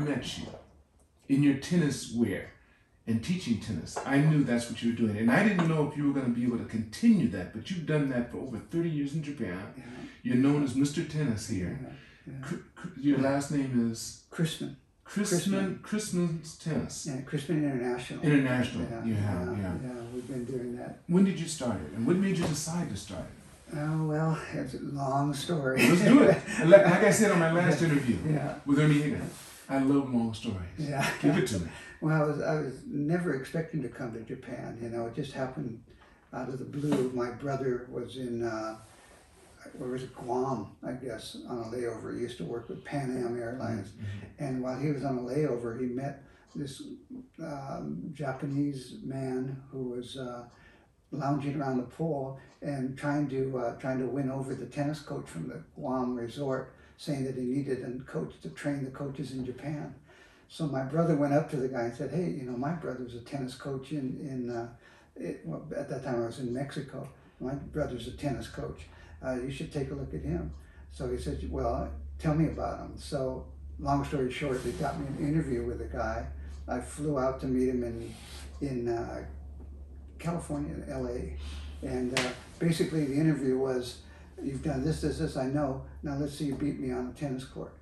met you in your tennis wear and teaching tennis, I knew that's what you were doing, and I didn't know if you were going to be able to continue that. But you've done that for over thirty years in Japan. Yeah, You're known as Mr. Tennis here. yeah. Cr- your last name is Chrisman. Chrisman. Chrisman's Tennis Yeah, Chrisman International. International. Yeah, you have, yeah, yeah. yeah. We've been doing that. When did you start it, and what made you decide to start it? Oh well, it's a long story. Let's do it. Like, like I said on my last interview yeah, with Ernie Higgins, I love long stories. yeah. Give it to me. Well, I was, I was never expecting to come to Japan. You know, it just happened out of the blue. My brother was in, uh, where was it, Guam, I guess, on a layover. He used to work with Pan Am Airlines. And while he was on a layover, he met this um, Japanese man who was uh, lounging around the pool and trying to uh, trying to win over the tennis coach from the Guam resort, saying that he needed a coach to train the coaches in Japan. So my brother went up to the guy and said, "Hey, you know, my brother's a tennis coach in in uh, it, well, at that time I was in Mexico. My brother's a tennis coach. Uh, you should take a look at him." So he said, "Well, tell me about him." So long story short, they got me an interview with a guy. I flew out to meet him in in uh, California, L.A. And uh, basically, the interview was, "You've done this, this, this. I know. Now let's see you beat me on a tennis court."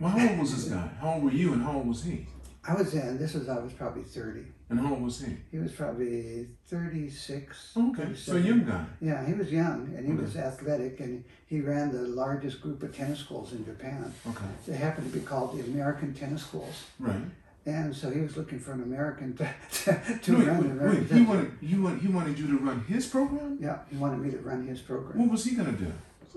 Well, how old was this guy? How old were you, and how old was he? I was in. This was I was probably thirty. And how old was he? He was probably thirty-six. Okay, so a 37. young guy. Yeah, he was young and he Okay. was athletic, and he ran the largest group of tennis schools in Japan. Okay, They happened to be called the American Tennis Schools. right. And so he was looking for an American to, to, to wait, run the wait, American wait. He wanted you want he wanted you to run his program. Yeah, he wanted me to run his program. What was he gonna do?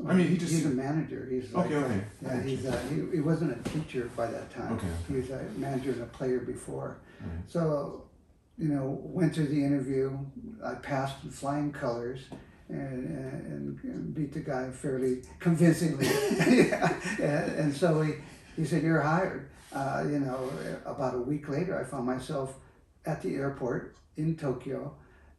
I mean, he just he's a manager. He's like, Okay, okay. Yeah, he's uh, he, he wasn't a teacher by that time. Okay, He was a manager and a player before. Right. So, you know, went through the interview. I passed with flying colors. And, and, and beat the guy fairly convincingly, yeah. and, and so he, he said, "You're hired." Uh, you know, about a week later, I found myself at the airport in Tokyo,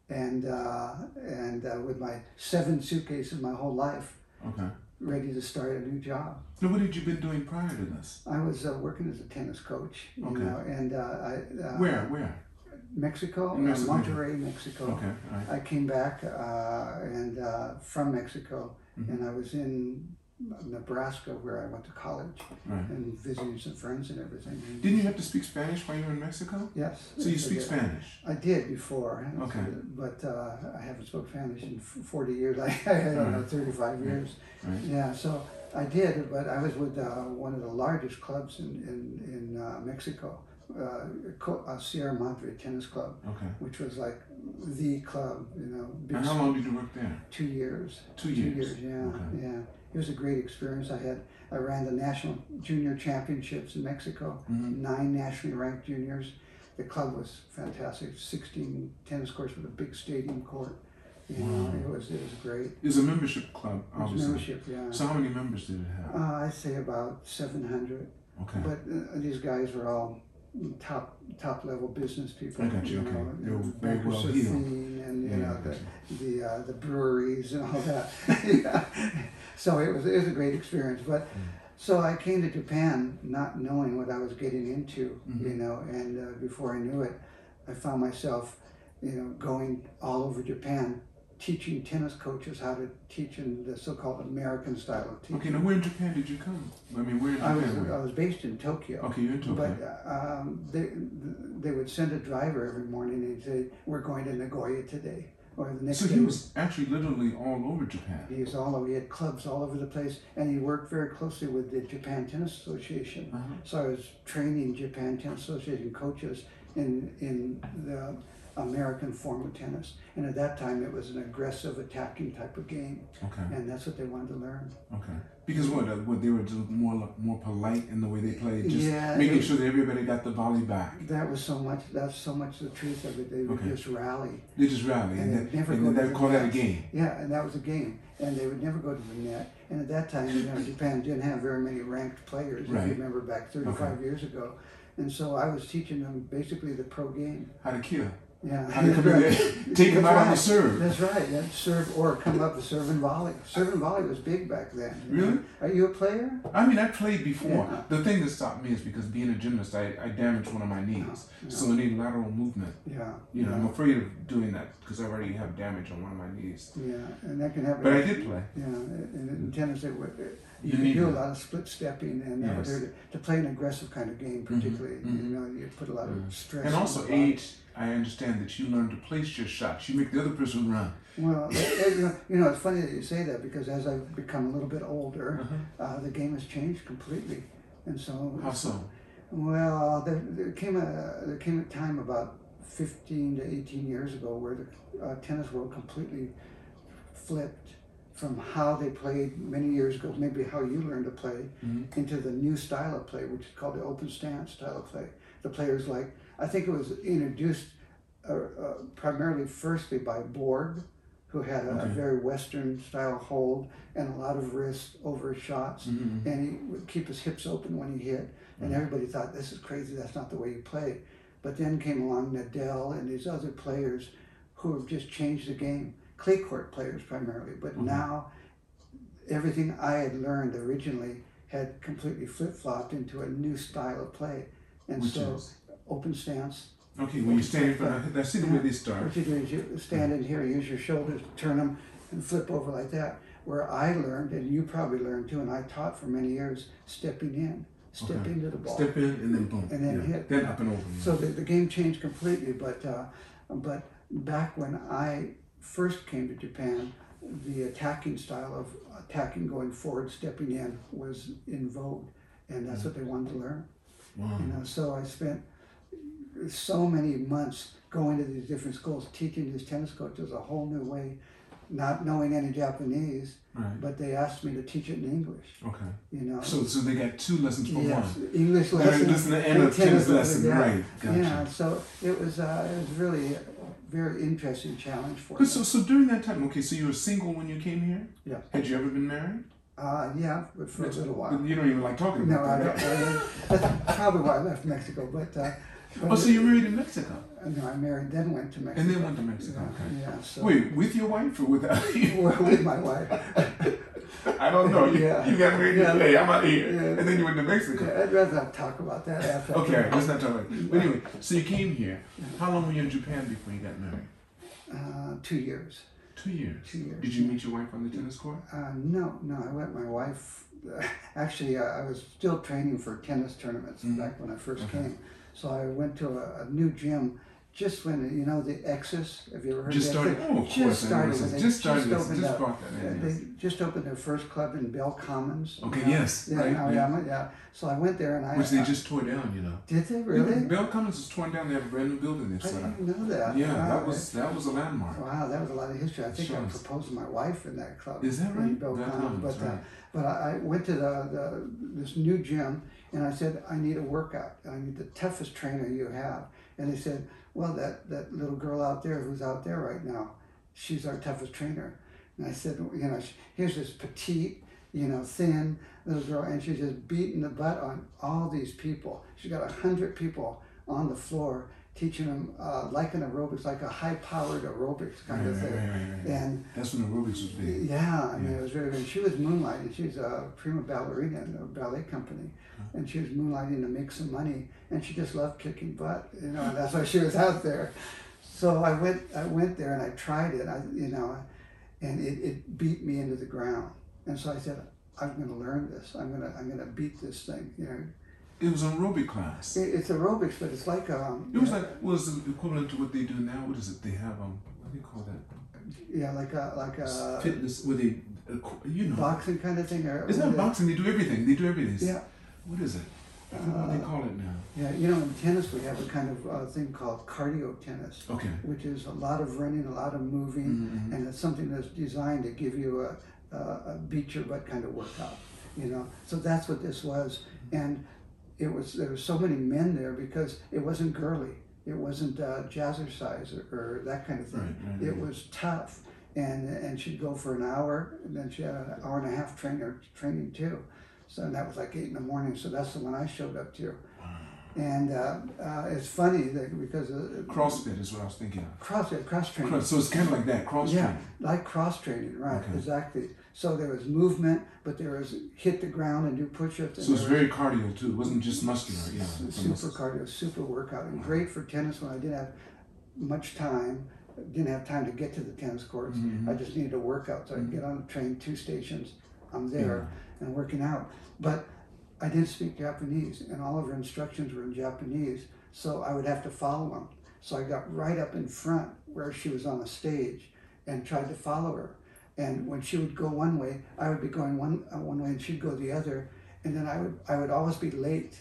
and uh, and uh, with my seven suitcases my whole life, okay. ready to start a new job. So what had you been doing prior to this? I was uh, working as a tennis coach, you Okay. know, and uh, I uh, Where? Where? Mexico, Mexico. Monterrey, Mexico. Okay, right. I came back uh, and uh, from Mexico, Mhm. and I was in Nebraska where I went to college Right. and visiting some friends and everything. Didn't you have to speak Spanish while you were in Mexico? Yes. So you I speak did. Spanish. I did before. Okay. But uh, I haven't spoken Spanish in 40 years. I, I don't know, 35 years. Right. Yeah, so I did, but I was with uh, one of the largest clubs in, in, in uh, Mexico, uh, uh, Sierra Madre Tennis Club, Okay. which was like the club, you know, And how long did you work there? two years. Two years. Two years. years, yeah, Okay. yeah. It was a great experience. I had I ran the national junior championships in Mexico, Mhm. nine nationally ranked juniors. The club was fantastic. Sixteen tennis courts with a big stadium court. You know, Wow. it was it was great. It was a membership club, obviously. membership, yeah. So how many members did it have? Uh, I'd say about seven hundred. Okay. But uh, these guys were all top top level business people. I got you, okay. know, They were and very well heeled. And you Yeah, know the you. the uh, the breweries and all that. yeah. So it was it was a great experience. But Mm. so I came to Japan not knowing what I was getting into, Mhm. you know, and uh, before I knew it, I found myself, you know, going all over Japan, teaching tennis coaches how to teach in the so-called American style of teaching. Okay, now where in Japan did you come? I mean, where in I Japan? was were I was based in Tokyo. Okay, you're in Tokyo. But um, they they would send a driver every morning and say, "We're going to Nagoya today," or the next so day. he was actually literally all over Japan. He was all over. He had clubs all over the place, and he worked very closely with the Japan Tennis Association. Uh-huh. So I was training Japan Tennis Association coaches in in the American form of tennis. And at that time, it was an aggressive, attacking type of game, Okay, and that's what they wanted to learn. okay. Because what? Uh, what they were just more more polite in the way they played, just Yeah, making it- sure that everybody got the volley back. That was so much. That's so much the truth of it. They would Okay. just rally. They just rally, and, And they'd never and go then to they call that a game. Yeah, and that was a game. And they would never go to the net. And at that time, you know, Japan didn't have very many ranked players, if you remember back 35 years ago. And so I was teaching them basically the pro game. How to kill. Yeah. How to come in there, take them That's out on the right. serve. That's right. Yeah, serve or come up with serve and volley. Serve and volley was big back then. you. Really? Are you a player? I mean, I played before. Yeah. The thing that stopped me is because being a gymnast, I, I damaged one of my knees. So I need lateral movement. Yeah. You know, yeah. I'm afraid of doing that because I already have damage on one of my knees. Yeah, and that can happen. But I did play. Yeah, and in tennis, it would, uh, you, You need do a lot of split stepping, and uh, Yes. hurt it. to play an aggressive kind of game, mm-hmm. particularly. mhm. You mm-hmm. know, you put a lot of stress. And also age, I understand that you learn to place your shots. You make the other person run. Well, it- it- you know- you know, it's funny that you say that because as I've become a little bit older, Uh-huh. uh, the game has changed completely, and so. How so? Well, there, there came a there came a time about fifteen to eighteen years ago where the uh, tennis world completely flipped from how they played many years ago, maybe how you learned to play, Mhm. into the new style of play, which is called the open stance style of play. The players like I think it was introduced uh, uh, primarily firstly by Borg, who had a, Okay. very Western style hold and a lot of wrist over his shots Mhm. and he would keep his hips open when he hit, and Mhm. everybody thought this is crazy. That's not the way you play. But then came along Nadal and these other players who have just changed the game. Clay court players primarily, but Mhm. now everything I had learned originally had completely flip flopped into a new style of play, and Which so is? Open stance. Okay, when you stand in front of, I see the way they start. What you do is you stand in here, use your shoulders, turn them, and flip over like that. Where I learned, and you probably learned too, and I taught for many years, stepping in, step Okay. into the ball. Step in and then boom. And then yeah. hit. Then up and over. So the, the game changed completely. But uh, but back when I first came to Japan, the attacking style of attacking, going forward, stepping in was in vogue, and that's what they wanted to learn. wow. You know, so I spent so many months going to these different schools, teaching these tennis coaches a whole new way, not knowing any Japanese, Right. but they asked me to teach it in English. Okay. You know. So so they got two lessons for yes, one. English They're lesson listening to end of tennis lesson, yeah. right? Gotcha. Yeah, so it was uh, it was really a very interesting challenge for me. so so during that time, okay, so you were single when you came here. Yeah. Had you ever been married? Uh, yeah, but for a little while. You don't even like talking No, about I that. don't. That's probably why I left Mexico. But, uh, but Oh, so you're married in Mexico, no, I married, then went to Mexico. and then went to Mexico. Yeah, Okay. yeah, so Wait, with your wife or without you? with my wife. I don't know. You, Yeah. you got married Yeah. today. I'm out here, Yeah. and then you went to Mexico. Yeah, I'd rather not talk about that after. Okay, let's not talk about it. But anyway, so you came here. How long were you in Japan before you got married? Uh, two years. Two years. Two years. Did you meet your wife on the tennis court? Uh, no, no, I met my wife. actually, I was still training for tennis tournaments Mhm. back when I first Okay. came. So I went to a, a new gym just when, you know, the Exis, have you ever heard Just of started. that? Oh, of Just course. Started when they Just started. just opened Just up. brought that Yeah, in. they yes. just opened their first club in Bell Commons. Okay. you know? Yes. Yeah, right. Aoyama, yeah. So I went there and I. Which they I- just tore down. You know. Did they really? Bell Commons is torn down. They have a brand new building they've I didn't know that. Yeah, Wow, that was that was a landmark. Wow, that was a lot of history. I think I proposed to my wife in that club. Is that right? Bell Bell Commons, Commons, but uh, but I, I went to the, the this new gym and I said I need a workout. I need the toughest trainer you have. And they said, well, that that little girl out there who's out there right now, she's our toughest trainer. And I said, you know, here's this petite, you know, thin little girl, and she's just beating the butt on all these people. She's got a hundred people on the floor teaching them uh, like an aerobics, like a high-powered aerobics kind Right, of thing. right, right, right. And That's when aerobics was big. yeah, I mean, Yeah. it was very good. She was moonlighting. She was a prima ballerina in a ballet company, and she was moonlighting to make some money. And she just loved kicking butt, you know. And that's why she was out there. So I went, I went there and I tried it, I, you know, and it, it beat me into the ground. And so I said, I'm going to learn this. I'm going to, I'm going to beat this thing. You know, It was an aerobic class. it, it's aerobics, but it's like um, It was like was the equivalent to what they do now. What is it? They have um, what do you call that? yeah, like a like a Fitness. Where they, uh, you know, boxing kind of thing. Or It's not boxing. They do everything. They do everything. Yeah. What is it? I don't know what they call it now. Yeah, you know, in tennis we have a kind of uh, thing called cardio tennis. Okay. which is a lot of running, a lot of moving, Mhm. and it's something that's designed to give you a, a, a beat your butt kind of workout. You know, so that's what this was, and it was there were so many men there because it wasn't girly, it wasn't uh, jazzercise or, or that kind of thing. Right, right, It right. was tough, and and she'd go for an hour, and then she had an hour and a half trainer training too. So that was like eight in the morning. So that's the one I showed up to. And uh, uh, it's funny that because uh, CrossFit is what I was thinking of. cross cross training. Cross, so it's kind of like that, cross Yeah, training. like cross training, right? Okay. Exactly. So there was movement, but there was hit the ground and do push-ups. and So it's was very cardio too. It wasn't just muscular. Yeah, super cardio, super workout, and great for tennis when I didn't have much time. Didn't have time to get to the tennis courts. Mhm. I just needed a workout, so I could get on the train, two stations. I'm there and working out. But I didn't speak Japanese, and all of her instructions were in Japanese, so I would have to follow them. So I got right up in front where she was on the stage and tried to follow her. And when she would go one way, I would be going one uh, one way, and she'd go the other. And then I would I would always be late.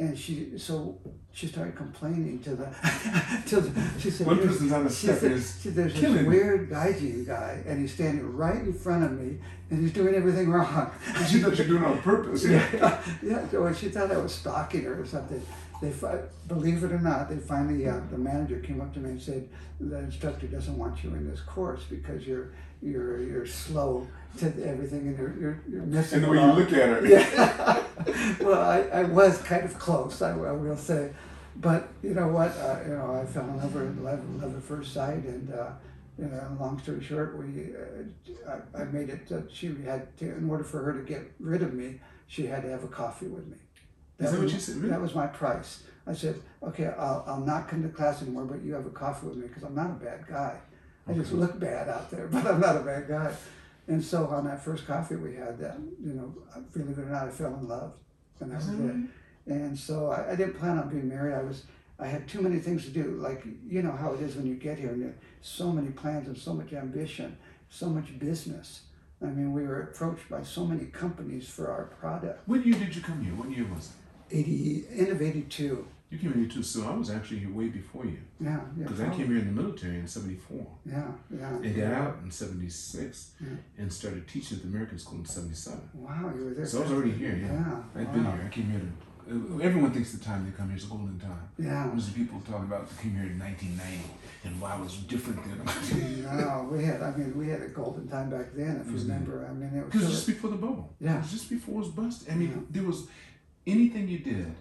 And she so she started complaining to the to the she said One "There's- person's on the she step said, is she- there's this killing me." weird gaijin guy, and he's standing right in front of me, and he's doing everything wrong. She thought you're doing it on purpose. Yeah. yeah, yeah. So she thought I was stalking her or something. They, believe it or not, they finally uh, the manager came up to me and said the instructor doesn't want you in this course because you're you're you're slow to everything and you're you're, you're missing. And the way you look at her. Yeah. well, I, I was kind of close, I, I will say. But you know what? Uh, you know, I fell in love with love, love at first sight, and uh, you know, long story short, we uh, I, I made it that she had to, in order for her to get rid of me, she had to have a coffee with me. Is that what was, you said? Really? That was my price. I said, okay, I'll, I'll not come to class anymore, but you have a coffee with me because I'm not a bad guy. I just look bad out there, but I'm not a bad guy. And so on that first coffee we had, that you know, believe it or not, I fell in love, and that was that it. Mm-hmm. And so I, I didn't plan on being married. I was, I had too many things to do. Like you know how it is when you get here, and are so many plans and so much ambition, so much business. I mean, we were approached by so many companies for our product. What year did you come here? What year was it? Eighty, end of eighty-two. You came here too soon. I was actually here way before you Yeah, yeah. because I came here in the military in '74 Yeah, yeah. and got out in '76 Yeah. and started teaching at the American School in '77. Wow, you were there. So I was already here. Yeah, Yeah. I'd been here. I came here to. uh, Everyone thinks the time they come here is a golden time. Yeah. There's people talking about they came here in 1990 and wow, it was different then. No, we had. I mean, we had a golden time back then. If you remember, I mean, it was. Just before the bubble. Yeah. It was just before it was busted. I mean, there was anything you did,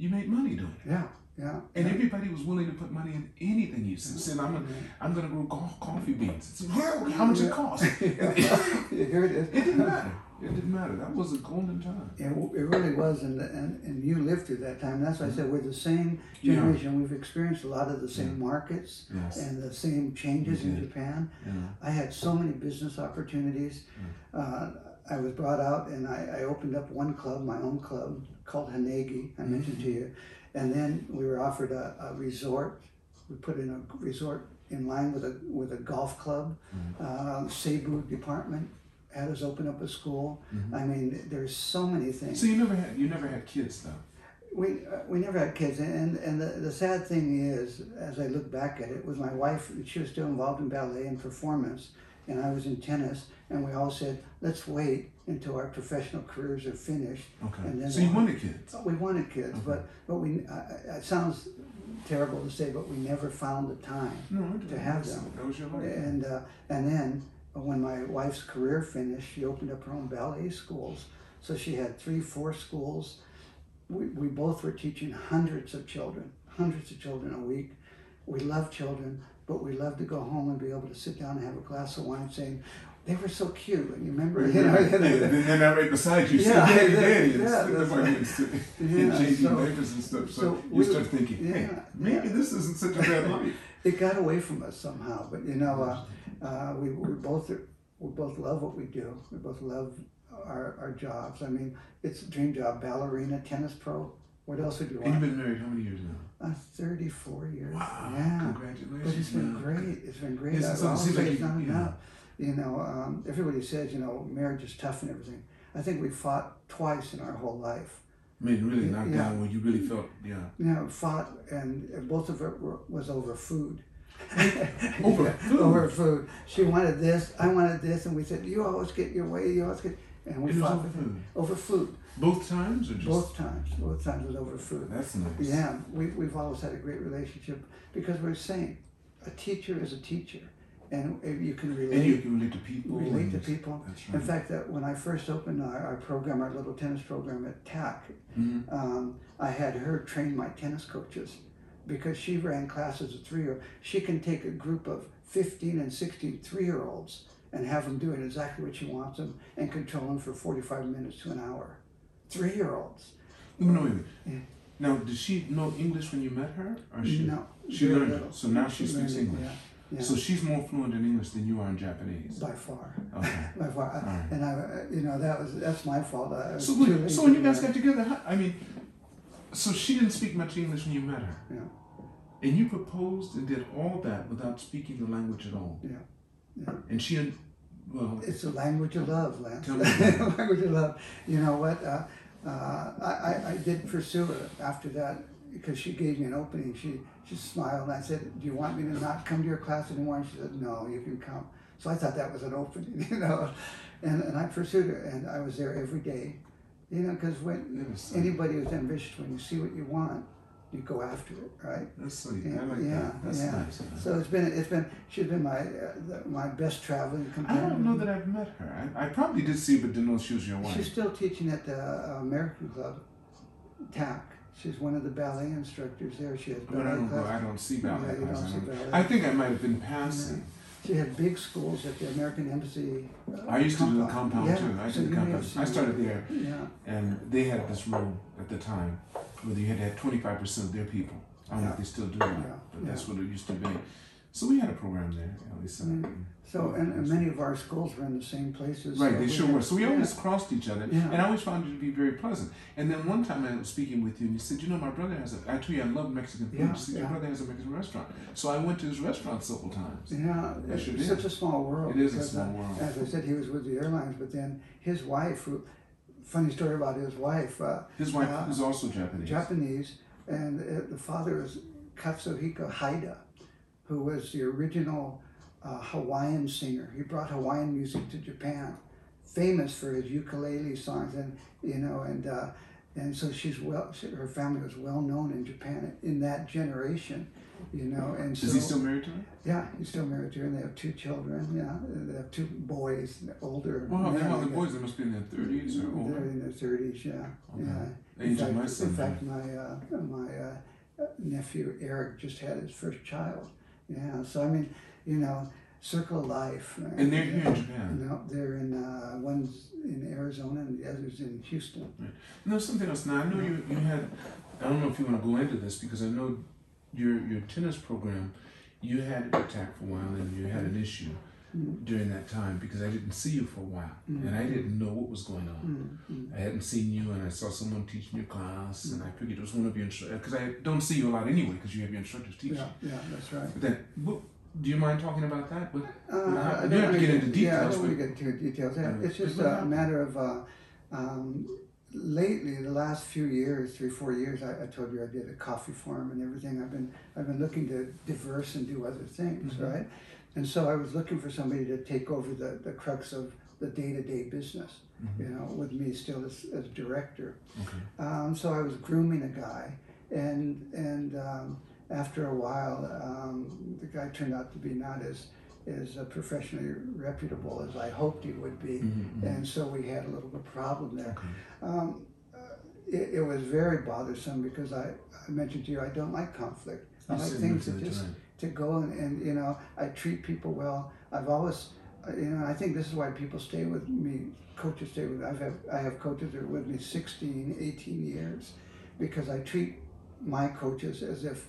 you made money doing it. yeah, yeah. And everybody was willing to put money in anything you said. Said, I'm gonna, I'm gonna grow co- coffee beans. Well, how much it cost? it Here it is. It didn't matter. It didn't matter. That was a golden time. It, it really was, and, and and you lived through that time. That's why I said we're the same Yeah. generation. We've experienced a lot of the same markets Yes. and the same changes in. Japan. Know. I had so many business opportunities. Uh, I was brought out and I, I opened up one club, my own club called Hanegi, I mentioned to you. And then we were offered a, a resort. We put in a resort in line with a with a golf club. Uh, Seibu department had us open up a school. I mean, there's so many things. So you never had, you never had kids though. We uh, we never had kids, and and the, the sad thing is, as I look back at it, was my wife. She was still involved in ballet and performance, and I was in tennis. And we all said, let's wait until our professional careers are finished. Okay. And then so you wanted kids. We wanted kids, but but we. Uh, it sounds terrible to say, but we never found the time. No, To have them. That was your life. And uh, and then when my wife's career finished, she opened up her own ballet schools. So she had three, four schools. We, we both were teaching hundreds of children, hundreds of children a week. We love children, but we love to go home and be able to sit down and have a glass of wine, saying, "They were so cute." And you remember, you know, and then they're not right beside you. Yeah, yeah, daddy. and yeah, stick that's right. and JD so- Davis and stuff. So, so you we- start thinking, hey, yeah, maybe yeah. this isn't such a bad life. it got away from us somehow. But you know, uh, uh, we, we both we both love what we do. We both love our, our jobs. I mean, it's a dream job: ballerina, tennis pro. What else would you want? And you've been married how many years now? Uh, Thirty-four years. Wow, Yeah, congratulations. but it's been man. great. It's been great. It's- it seems like you- not yeah. enough. You know, um, everybody says you know marriage is tough and everything. I think we fought twice in our whole life. I mean, really knocked Yeah. down when you really felt, yeah. know, fought, and both of it were, was over food. Over food? Over food. She wanted this, I wanted this, and we said, "You always get your way. You always get." And we It fought over food. over food. Both times or just? Both times. Both times was over food. That's nice. Yeah, we we've always had a great relationship because we're saying, a teacher is a teacher, and you can And you relate can relate to people. relate to people. That's In fact, that when I first opened our, our program, our little tennis program at TAC, Mhm. um, I had her train my tennis coaches because she ran classes of three year. She can take a group of 15 and 16 three year olds and have them doing exactly what she wants them and control them for 45 minutes to an hour. Three year olds. No, no, wait. Yeah. Now, did she know English when you met her, or she? No. she learned it, little. so now she speaks learned English. Yeah, yeah. So she's more fluent in English than you are in Japanese. by far. Okay. By far. I- Alright. And I, you know, that was that's my fault. I So when, so when you guys got together, how, I mean, so she didn't speak much English when you met her. Yeah. And you proposed and did all that without speaking the language at all. Yeah. Yeah. And she, well, It's a language of love, Lance. Language of love. You know what? Uh, uh, I, I, I did pursue her after that because she gave me an opening. She she smiled and I said, "Do you want me to not come to your class anymore?" And she said, "No, you can come." So I thought that was an opening, you know. And and I pursued her, and I was there every day, you know, because when that is sweet. anybody who's ambitious, when you see what you want, you go after it, right? That's sweet. I Yeah, like yeah, that. That's yeah. nice. So it's been it's been she's been my uh, the, my best traveling companion. I don't know that I've met her. I, I probably did see, but didn't know she was your wife. She's still teaching at the uh, American Club, TAC. She's one of the ballet instructors there. She has but I ballet don't class. I don't see ballet Yeah, don't I, see ballet. I think I might have been passing. She had big schools at the American Embassy. uh, I used to do the compound. compound yeah, too. I so did the compound. I started there, Yeah, and they had this rule at the time where you had to have twenty five percent of their people. I don't know if they still do that, but that's what it used to be. So we had a program there, at least. uh, Mm. So and, and many of our schools were in the same places. Right, so they we sure had- were. So we yeah. always crossed each other, Yeah. and I always found you to be very pleasant. And then one time I was speaking with you, and you said, "You know, my brother has a." I told you I love Mexican food. Yeah, you said, "Your brother has a Mexican restaurant." So I went to his restaurant several times. Yeah, it's did. such a small world. It is a small uh, world. As I said, he was with the airlines, but then his wife, who, funny story about his wife, uh, His wife Uh, is also Japanese. Japanese, and uh, the father is Katsuhiko Haida, who was the original uh, Hawaiian singer. He brought Hawaiian music to Japan, famous for his ukulele songs, and you know, and uh, and so she's well. She, her family was well known in Japan in that generation, you know. And so is he still married to her? yeah, he's still married to her, and they have two children. Yeah, they have two boys, older. Men, well, the boys they must be in their thirties or older. They're in their thirties, yeah. Okay. Yeah. Age in fact, my son, In fact, my uh, my uh, nephew Eric just had his first child. Yeah. So I mean, you know, circle life. right? And they're here in Japan. No, they're in uh, one's in Arizona and the other's in Houston. No, something else. Now I know you, you had. I don't know if you want to go into this because I know your your tennis program. You had it at TAC for a while and you had an issue Mm. during that time because I didn't see you for a while and I didn't know what was going on. Mm, mm. I hadn't seen you, and I saw someone teaching your class, and I figured it was one of your instructors. Because I don't see you a lot anyway, because you have your instructors teaching. Yeah, yeah, that's right. But then, do you mind talking about that? But Uh, I you have to get into details. Yeah, I don't want to get into details. It's just a matter of uh, um, lately, the last few years, three, four years. I, I told you I did a coffee farm and everything. I've been I've been looking to diverse and do other things, Mhm. right? And so I was looking for somebody to take over the, the crux of the day to day business. Mhm. You know, with me still as, as director. okay, Um, so I was grooming a guy, and and um, after a while, um, the guy turned out to be not as as uh, professionally reputable as I hoped he would be, Mhm, mhm. and so we had a little bit of problem there. okay. Um, uh, it, it was very bothersome because I, I mentioned to you I don't like conflict. I like things that just. To go and, and you know I treat people well. I've always uh, you know I think this is why people stay with me. Coaches stay with me. I've have, I have coaches that are with me 16, 18 years because I treat my coaches as if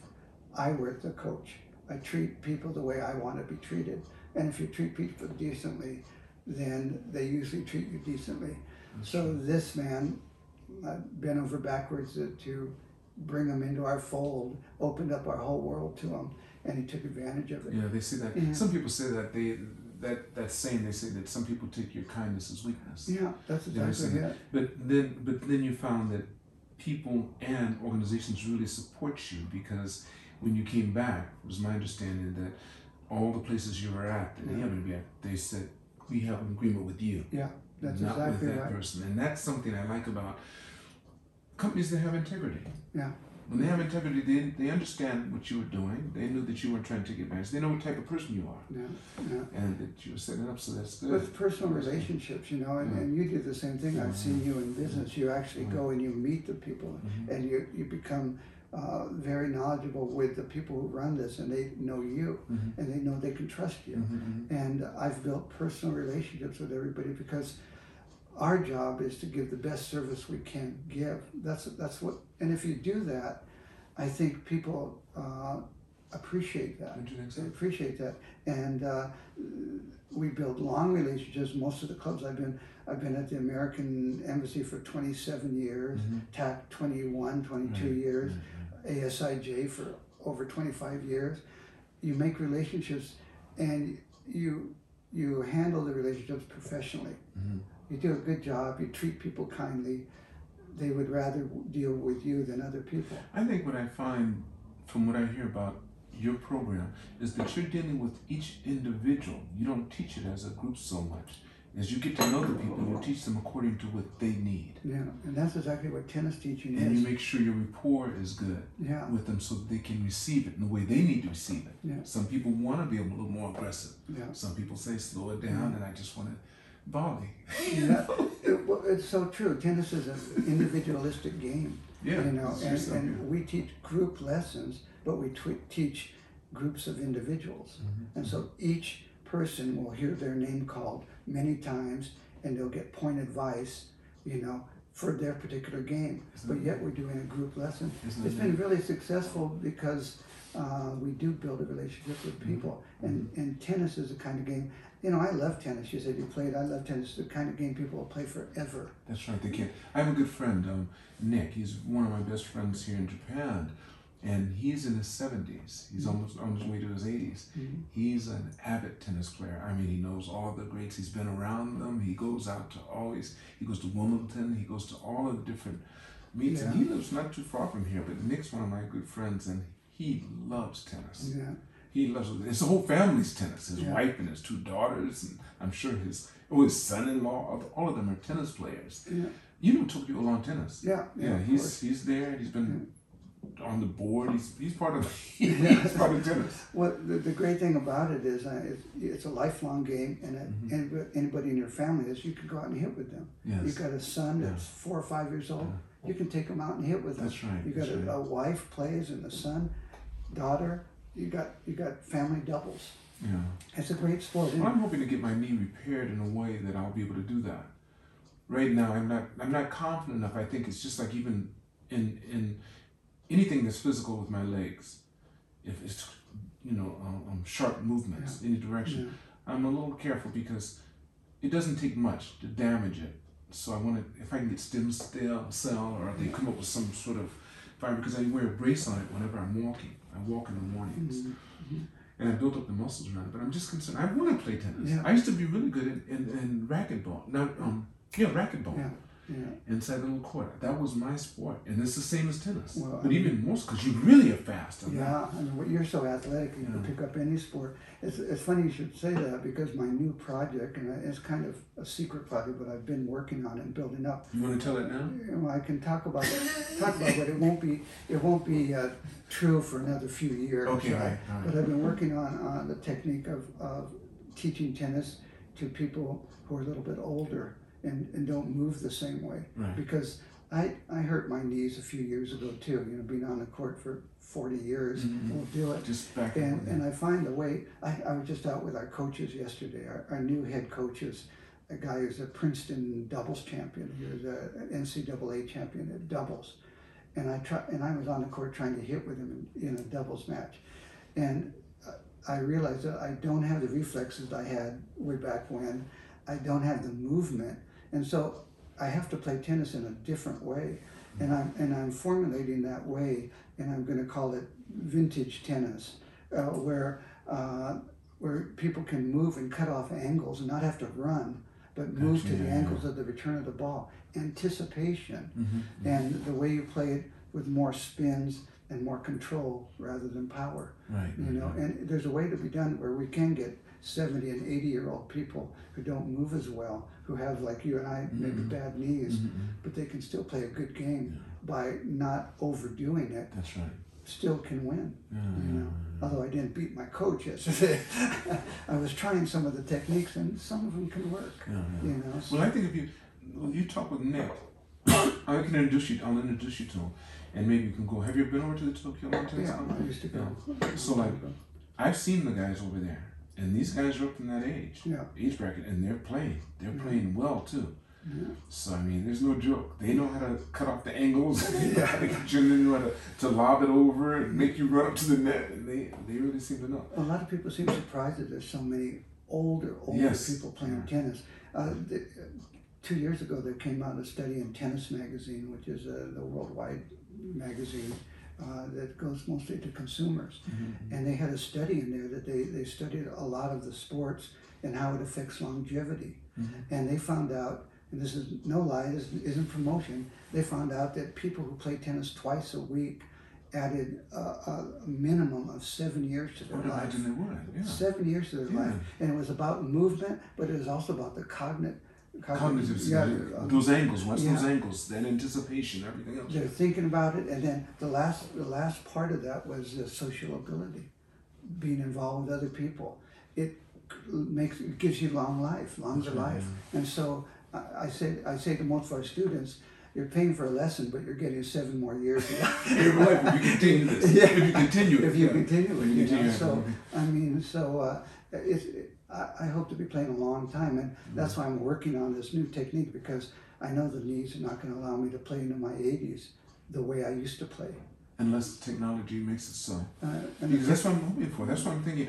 I were the coach. I treat people the way I want to be treated. And if you treat people decently, then they usually treat you decently. So this man, I've been over backwards to, to bring him into our fold, opened up our whole world to him, and he took advantage of it. Yeah, they say that. Yeah. Some people say that they that that saying they say that some people take your kindness as weakness. Yeah, that's exactly see. it. But then, but then you found that people and organizations really support you because when you came back, it was my understanding that all the places you were at that Yeah. you happened to be at, they said we have an agreement with you, Yeah, That's not exactly with that right. person, and that's something I like about companies that have integrity. Yeah. When they have integrity, they, they understand what you were doing. They knew that you weren't trying to take advantage. They know what type of person you are Yeah, yeah. and that you were setting it up, so that's good. With personal relationships, you know, and, Yeah. and you do the same thing. I've seen you in business. You actually Yeah. go and you meet the people, Mhm. and you you become uh, very knowledgeable with the people who run this, and they know you, Mhm. and they know they can trust you. And I've built personal relationships with everybody because our job is to give the best service we can give. That's that's what, and if you do that, I think people uh, appreciate that. Don't you think so? They appreciate that, and uh, we build long relationships. Most of the clubs I've been, I've been at the American Embassy for 27 years, Mhm. TAC 21, 22 Right, years, right, ASIJ for over 25 years. You make relationships, and you you handle the relationships professionally. Mhm. You do a good job. You treat people kindly. They would rather deal with you than other people. I think what I find from what I hear about your program is that you're dealing with each individual. You don't teach it as a group so much. As you get to know the people, you teach them according to what they need. Yeah, and that's exactly what tennis teaching is. And you make sure your rapport is good Yeah, with them so that they can receive it in the way they need to receive it. Yeah. Some people want to be a little more aggressive. yeah. Some people say slow it down and I just want to volley. Yeah, it, well, it's so true. Tennis is an individualistic game, Yeah, you know, and, and we teach group lessons, but we tw- teach groups of individuals. Mhm. And so each person will hear their name called many times and they'll get point advice, you know, for their particular game. Isn't But yet we're doing a group lesson. It's it been really successful because uh, we do build a relationship with people. And, and tennis is a kind of game, you know, I love tennis. You said you played, I love tennis. It's the kind of game people will play forever. That's right. They can't. I have a good friend, um, Nick. He's one of my best friends here in Japan, and he's in his seventies. He's almost on his way to his 80s Mhm. He's an avid tennis player. I mean, he knows all the greats. He's been around them. He goes out to always. He goes to Wimbledon. He goes to all of the different meets, and he lives not too far from here. But Nick's one of my good friends, and he loves tennis. Yeah. He loves it. It's the whole family's tennis. His Yeah. wife and his two daughters, and I'm sure his oh his son-in-law. All of them are tennis players. Yeah. You know Tokyo Lawn Tennis. Yeah. Yeah. Yeah, he's course. he's there. He's been on the board. He's he's part of Yeah. he's part of tennis. Well, the, the great thing about it is uh, it's, it's a lifelong game, and it, Mhm. anybody, anybody in your family is you can go out and hit with them. Yes, You've got a son Yeah. that's four or five years old. You can take him out and hit with them. that's right. You got a, right. a wife plays and a son, daughter. You got you got family doubles. Yeah. It's a great sport. Well, I'm hoping to get my knee repaired in a way that I'll be able to do that. Right now, I'm not. I'm not confident enough. I think it's just like even in in anything that's physical with my legs. If it's you know um, um, sharp movements any direction, Yeah. I'm a little careful because it doesn't take much to damage it. So I want to, if I can get stem cell, cell or they come up with some sort of fiber, because I wear a brace on it whenever I'm walking. I walk in the mornings. Mhm. And I built up the muscles around it, but I'm just concerned. I want to play tennis. Yeah. I used to be really good in, in, in racquetball. Not um yeah, racquetball Yeah. Yeah. inside the little court. That was my sport, and it's the same as tennis, Well, but I even more because you really are fast. that. Yeah, I mean, you're so athletic, you can pick up any sport. It's, it's funny you should say that because my new project, and it's kind of a secret project, but I've been working on it and building up. You want to tell it now? Know, I can talk about it, talk about it, but it won't be it won't be uh, true for another few years. Okay, Uh, right, right. But I've been working on, on the technique of, of teaching tennis to people who are a little bit older and, and don't move the same way. Right. Because I, I hurt my knees a few years ago too. You know, being on the court for 40 years Mhm. will do it. Just back And, and I find the way, I, I was just out with our coaches yesterday, our, our new head coaches, a guy who's a Princeton doubles champion, he was a an NCAA champion at doubles. And I try, and I was on the court trying to hit with him in, in a doubles match. And I realized that I don't have the reflexes I had way back when. I don't have the movement. And so I have to play tennis in a different way. And I'm, and I'm formulating that way, and I'm going to call it vintage tennis, uh, where, uh, where people can move and cut off angles and not have to run, but move to the yeah, angles of the return of the ball. Anticipation Mhm. and the way you play it with more spins and more control rather than power Right. you know right. and there's a way to be done where we can get 70 and 80 year old people who don't move as well, who have, like you and I, maybe Mhm. bad knees, Mhm. but they can still play a good game by not overdoing it, That's right. still can win. Yeah, You know, although I didn't beat my coach yesterday, I was trying some of the techniques, and some of them can work. yeah, yeah. You know, so, Well, I think if you well, you talk with Nick, I can introduce you. I'll introduce you to him, and maybe you can go. Have you been over to the Tokyo Lawn Tennis yeah, Club? I used to go. So, like, I've seen the guys over there, and these guys are up in that age, Yeah. age bracket, and they're playing. They're Yeah. playing well too. Yeah. So I mean, there's no joke. They know how to cut off the angles. they Yeah. how to get you, they know how to, to lob it over and make you run up to the net. And they, they really seem to know. A lot of people seem surprised that there's so many older, older Yes. people playing tennis. Uh, the, two years ago, there came out a study in Tennis Magazine, which is uh, the worldwide magazine uh, that goes mostly to consumers. And they had a study in there that they, they studied a lot of the sports and how it affects longevity. And they found out, and this is no lie, this isn't promotion, they found out that people who play tennis twice a week added a, a minimum of seven years to their would life. imagine they would. Yeah. Seven years to their Yeah. life. And it was about movement, but it was also about the cognitive. Cognitive, yeah, um, those angles, what's those angles, then anticipation, everything else. they're thinking about it, and then the last the last part of that was the social ability, being involved with other people. It makes it gives you long life, longer right, life, and so I, I say I say to most of our students, you're paying for a lesson, but you're getting seven more years. Your life, if you continue this, Yeah. if you continue it, if you yeah. continue it, you you know. So. I mean, so uh, it's. I, I hope to be playing a long time, and that's why I'm working on this new technique because I know the knees are not going to allow me to play into my 80s the way I used to play. unless technology makes it so. Uh, and Because that's what I'm hoping for. That's what I'm thinking.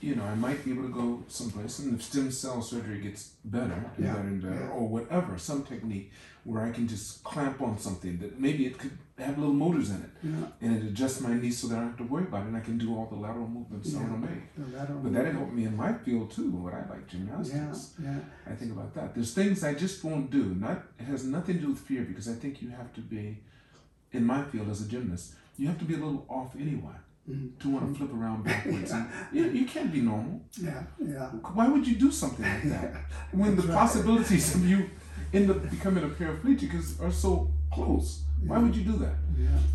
You know, I might be able to go someplace, and if stem cell surgery gets better and Yeah, better and better, yeah. or whatever, some technique where I can just clamp on something that maybe it could have little motors in it, yeah, and it adjusts my knees so that I don't have to worry about it, and I can do all the lateral movements I Yeah. want to make. the lateral But that'd movement. help me in my field too. What I like gymnastics. yeah, I think about that. There's things I just won't do. Not it has nothing to do with fear because I think you have to be, in my field as a gymnast, you have to be a little off anyway Mhm. to want to flip around backwards. and you, you can't be normal. yeah, yeah. Why would you do something like that when the right. possibilities of you end up becoming a paraplegic are so close? Why would you do that?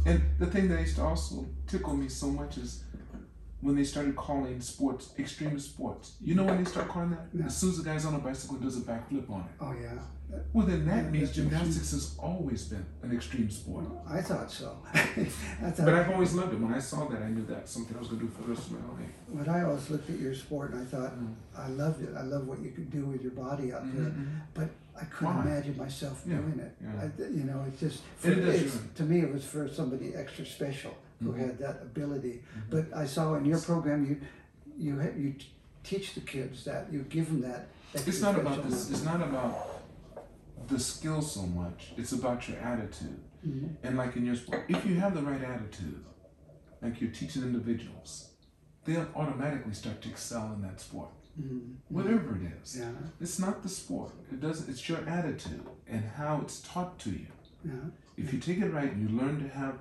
And the thing that used to also tickle me so much is when they started calling sports extreme sports. You know when they start calling that? Yeah. As soon as the guy's on a bicycle does a backflip on it. oh yeah. Well, then that Yeah, means gymnastics has always been an extreme sport. I thought so. I thought, But I've always loved it. When I saw that, I knew that something I was going to do for the rest of my life. but I always looked at your sport and I thought, Mm. I loved it. I love what you could do with your body out there. Mhm. But I couldn't Why? imagine myself Yeah, doing it. I, you know, it's just And it it's, to me it was for somebody extra special who Mhm. had that ability. Mm-hmm. But I saw in your program you you you teach the kids that you give them that. It's not about this. It's not about the skill so much. It's about your attitude. Mhm. And like in your sport, if you have the right attitude, like you're teaching individuals, they'll automatically start to excel in that sport, Mhm. whatever it is. Yeah, It's not the sport. It doesn't. It's your attitude and how it's taught to you. yeah, If you take it right and you learn to have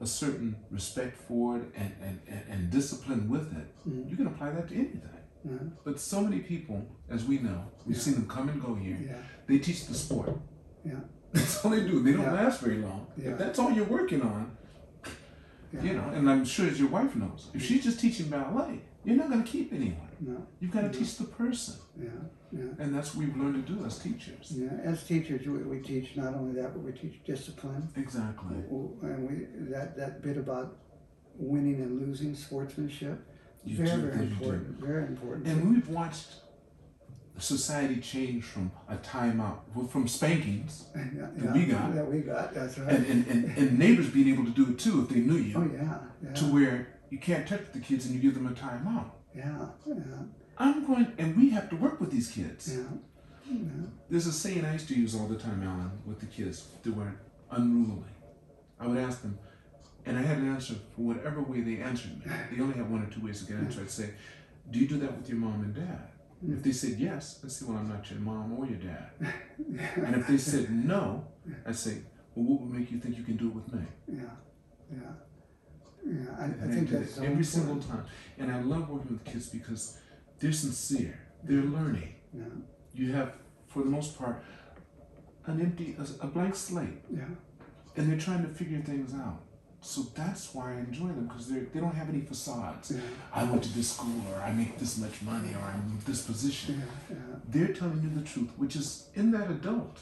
a certain respect for it and, and, and, and discipline with it, Mhm. you can apply that to anything. yeah, But so many people, as we know, we've Yeah. seen them come and go here, yeah, they teach the sport. Yeah. That's all they do. They don't Yeah. last very long. If that's all you're working on, you know, and I'm sure as your wife knows, if she's just teaching ballet, you're not going to keep anyone. No, You've got to teach the person. yeah, yeah. And that's what we've learned to do as teachers. Yeah, as teachers, we, we teach not only that, but we teach discipline. Exactly. And we that that bit about winning and losing sportsmanship, You very do, very you do. important, very important. And we've watched society change from a timeout, well, from spankings, uh, yeah, that we got. that we got. That's right. and, and, and, and neighbors being able to do it too if they knew you, oh yeah, yeah, to where you can't touch the kids and you give them a timeout. yeah, yeah, I'm going, and we have to work with these kids. yeah, yeah. There's a saying I used to use all the time, Alan, with the kids that weren't unruly. I would ask them, and I had an answer for whatever way they answered me. They only have one or two ways to get an answer. I'd say, Do you do that with your mom and dad? Mm. If they said yes, I'd say, Well, I'm not your mom or your dad. And if they said no, I'd say, Well, what would make you think you can do it with me? yeah, yeah, yeah. I, I think that's so every single time. And I love working with kids because they're sincere, they're learning. Yeah. You have, for the most part, an empty, a, a blank slate, Yeah. and they're trying to figure things out. So that's why I enjoy them because they they don't have any facades. Yeah. I went to this school, or I make this much money, or I'm in this position. Yeah. Yeah. They're telling you the truth, which is in that adult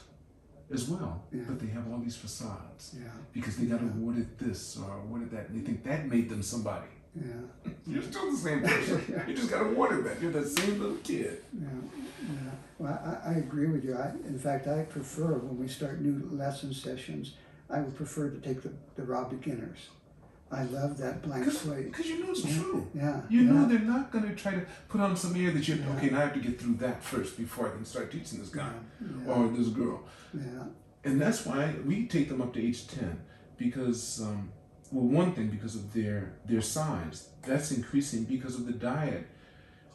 as well. But they have all these facades Yeah. because they got awarded this or awarded that, and they think that made them somebody. Yeah. You're still the same person. You just got awarded that. You're the same little kid. Yeah, yeah. Well, I, I agree with you. I, in fact, I prefer when we start new lesson sessions, I would prefer to take the, the raw beginners. I love that blank slate. Because you know it's Yeah, true. Yeah. You yeah, know they're not going to try to put on some air that you Yeah. okay now I have to get through that first before I can start teaching this guy or this girl. Yeah. And that's why we take them up to age ten because um, well one thing because of their their size that's increasing because of the diet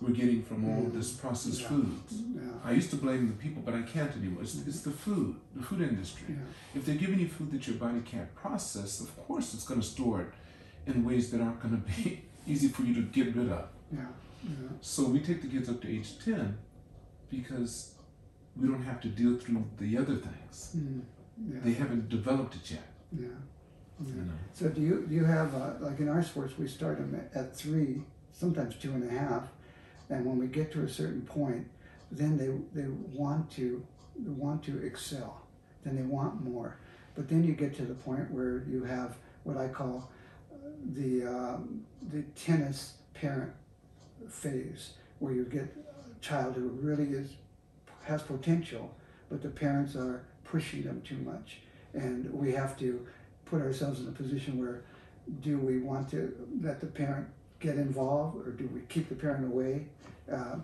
we're getting from all this processed Yeah. foods. Yeah. I used to blame the people, but I can't anymore. It's, it's the food, the food industry. Yeah. If they're giving you food that your body can't process, of course it's going to store it in ways that aren't going to be easy for you to get rid of. Yeah. So we take the kids up to age 10 because we don't have to deal through the other things. Mm. Yeah. They haven't developed it yet. yeah. Know. So do you do you have like in our sports we start them at, at three, sometimes two and a half, and when we get to a certain point, then they they want to they want to excel, then they want more, but then you get to the point where you have what I call uh, the um, the tennis parent phase, where you get a child who really is has potential, but the parents are pushing them too much, and we have to put ourselves in a position where do we want to let the parent get involved or do we keep the parent away? Uh,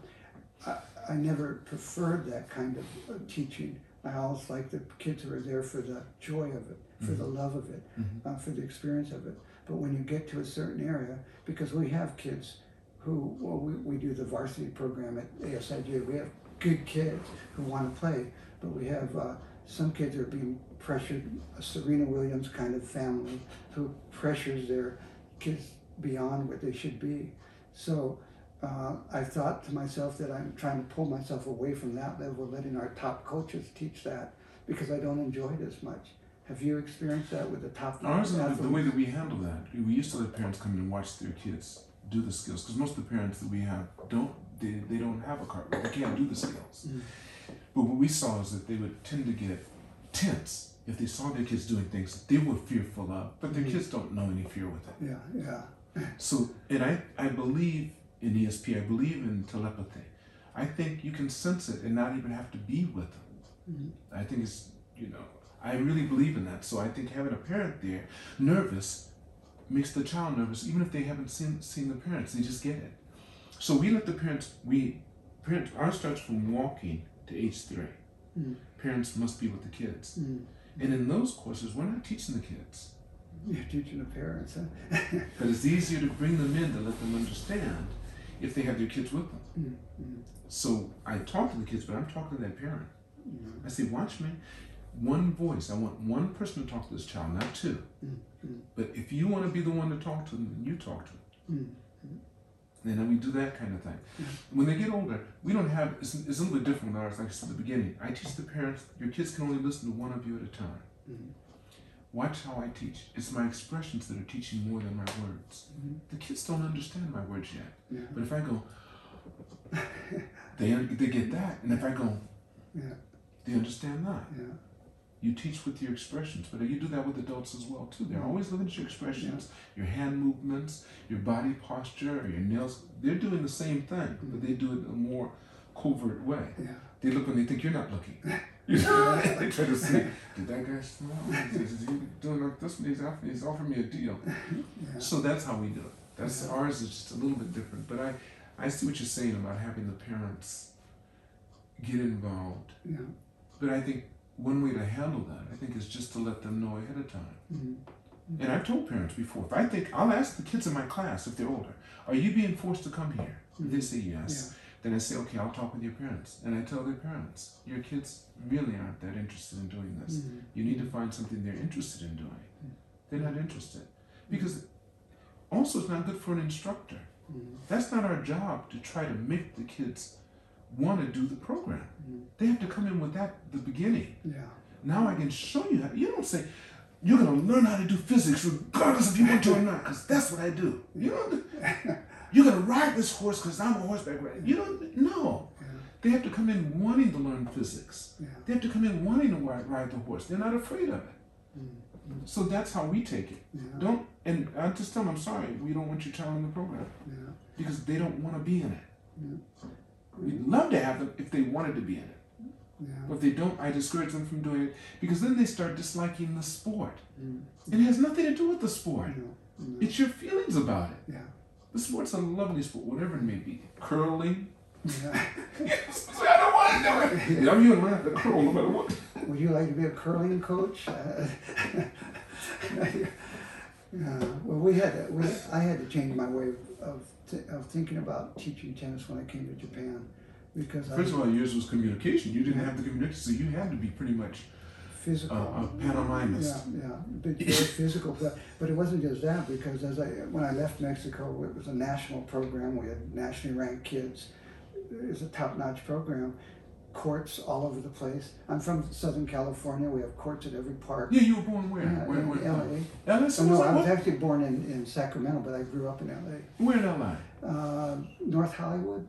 I, I never preferred that kind of uh, teaching. I always like the kids who are there for the joy of it, for the love of it, Mhm. uh, for the experience of it. But when you get to a certain area, because we have kids who, well, we, we do the varsity program at ASIJ, we have good kids who want to play, but we have uh, some kids are being pressured, a Serena Williams kind of family who pressures their kids beyond what they should be. So uh, I thought to myself that I'm trying to pull myself away from that level, letting our top coaches teach that because I don't enjoy it as much. Have you experienced that with the top Ours is the, the way that we handle that. We used to let parents come in and watch their kids do the skills because most of the parents that we have don't they, they don't have a cartwheel. They can't do the skills. Mm. But what we saw is that they would tend to get tense if they saw their kids doing things they were fearful of, but their Mhm. kids don't know any fear with it. Yeah, yeah, So, and I, I believe in ESP, I believe in telepathy. I think you can sense it and not even have to be with them. Mhm. I think it's, you know, I really believe in that. So I think having a parent there nervous makes the child nervous, even if they haven't seen, seen the parents, they just get it. So we let the parents, we, parents, ours starts from walking to age three. Mm. Parents must be with the kids. Mm. And in those courses, we're not teaching the kids. You're teaching the parents, huh? But it's easier to bring them in to let them understand if they have their kids with them. Mm, mm, So I talk to the kids, but I'm talking to that parent. mm, I say, watch me. One voice. I want one person to talk to this child, not two. Mm, mm. But if you want to be the one to talk to them, then you talk to them. And then we do that kind of thing. When they get older, we don't have, it's, it's a little bit different with ours, like I said at the beginning. I teach the parents, your kids can only listen to one of you at a time. Mhm. Watch how I teach. It's my expressions that are teaching more than my words. Mhm. The kids don't understand my words yet. Yeah, But if I go, they, they get that. And if I go, yeah, they understand that. yeah. You teach with your expressions, but you do that with adults as well too. They're always looking at your expressions, your hand movements, your body posture, your nails. They're doing the same thing, but they do it in a more covert way. Yeah. They look when they think you're not looking. they try to see, did that guy smile? Is he doing like this? He's offering, he's offering me a deal. Yeah. So that's how we do it. That's Yeah. ours is just a little bit different. But I, I see what you're saying about having the parents get involved. Yeah. But I think one way to handle that, I think, is just to let them know ahead of time. Mhm. And I've told parents before, if I think, I'll ask the kids in my class if they're older, are you being forced to come here? If They say yes. Then I say, okay, I'll talk with your parents. And I tell their parents, your kids really aren't that interested in doing this. Mhm. You need to find something they're interested in doing. They're not interested. Because also, it's not good for an instructor That's not our job to try to make the kids want to do the program. Mhm. They have to come in with that the beginning. Yeah. Now I can show you how. You don't say you're going to learn how to do physics regardless if you want to or not, because that's what I do. You don't. You're going to ride this horse because I'm a horseback rider. You don't. No. Yeah. They have to come in wanting to learn physics. Yeah. They have to come in wanting to ri- ride the horse. They're not afraid of it. Mm. So that's how we take it. Yeah. Don't. And I just tell them, I'm sorry, we don't want your child in the program Yeah. because they don't want to be in it. We'd love to have them if they wanted to be in it. Yeah. But if they don't, I discourage them from doing it because then they start disliking the sport. Mm. It has nothing to do with the sport. No. No. It's your feelings about it. Yeah. The sport's a lovely sport, whatever it may be. Curling. Yeah. I don't want to do it. I'm going to have to curl no matter what. Would you like to be a curling coach? Uh, yeah. Well, we had we I had to change my way of th- of thinking about teaching tennis when I came to Japan because First I of all, yours was communication. You didn't have the communication, so you had to be pretty much physical. uh, a pantomimist. Yeah, yeah, but very physical. But but it wasn't just that because as I when I left Mexico, it was a national program. We had nationally ranked kids. It was a top-notch program. Courts all over the place. I'm from Southern California. We have courts at every park. Yeah, you were born where? Yeah, where, in where? LA. LA. So no, what- I was what- actually born in, in Sacramento, but I grew up in LA. Where in LA? Uh, North Hollywood.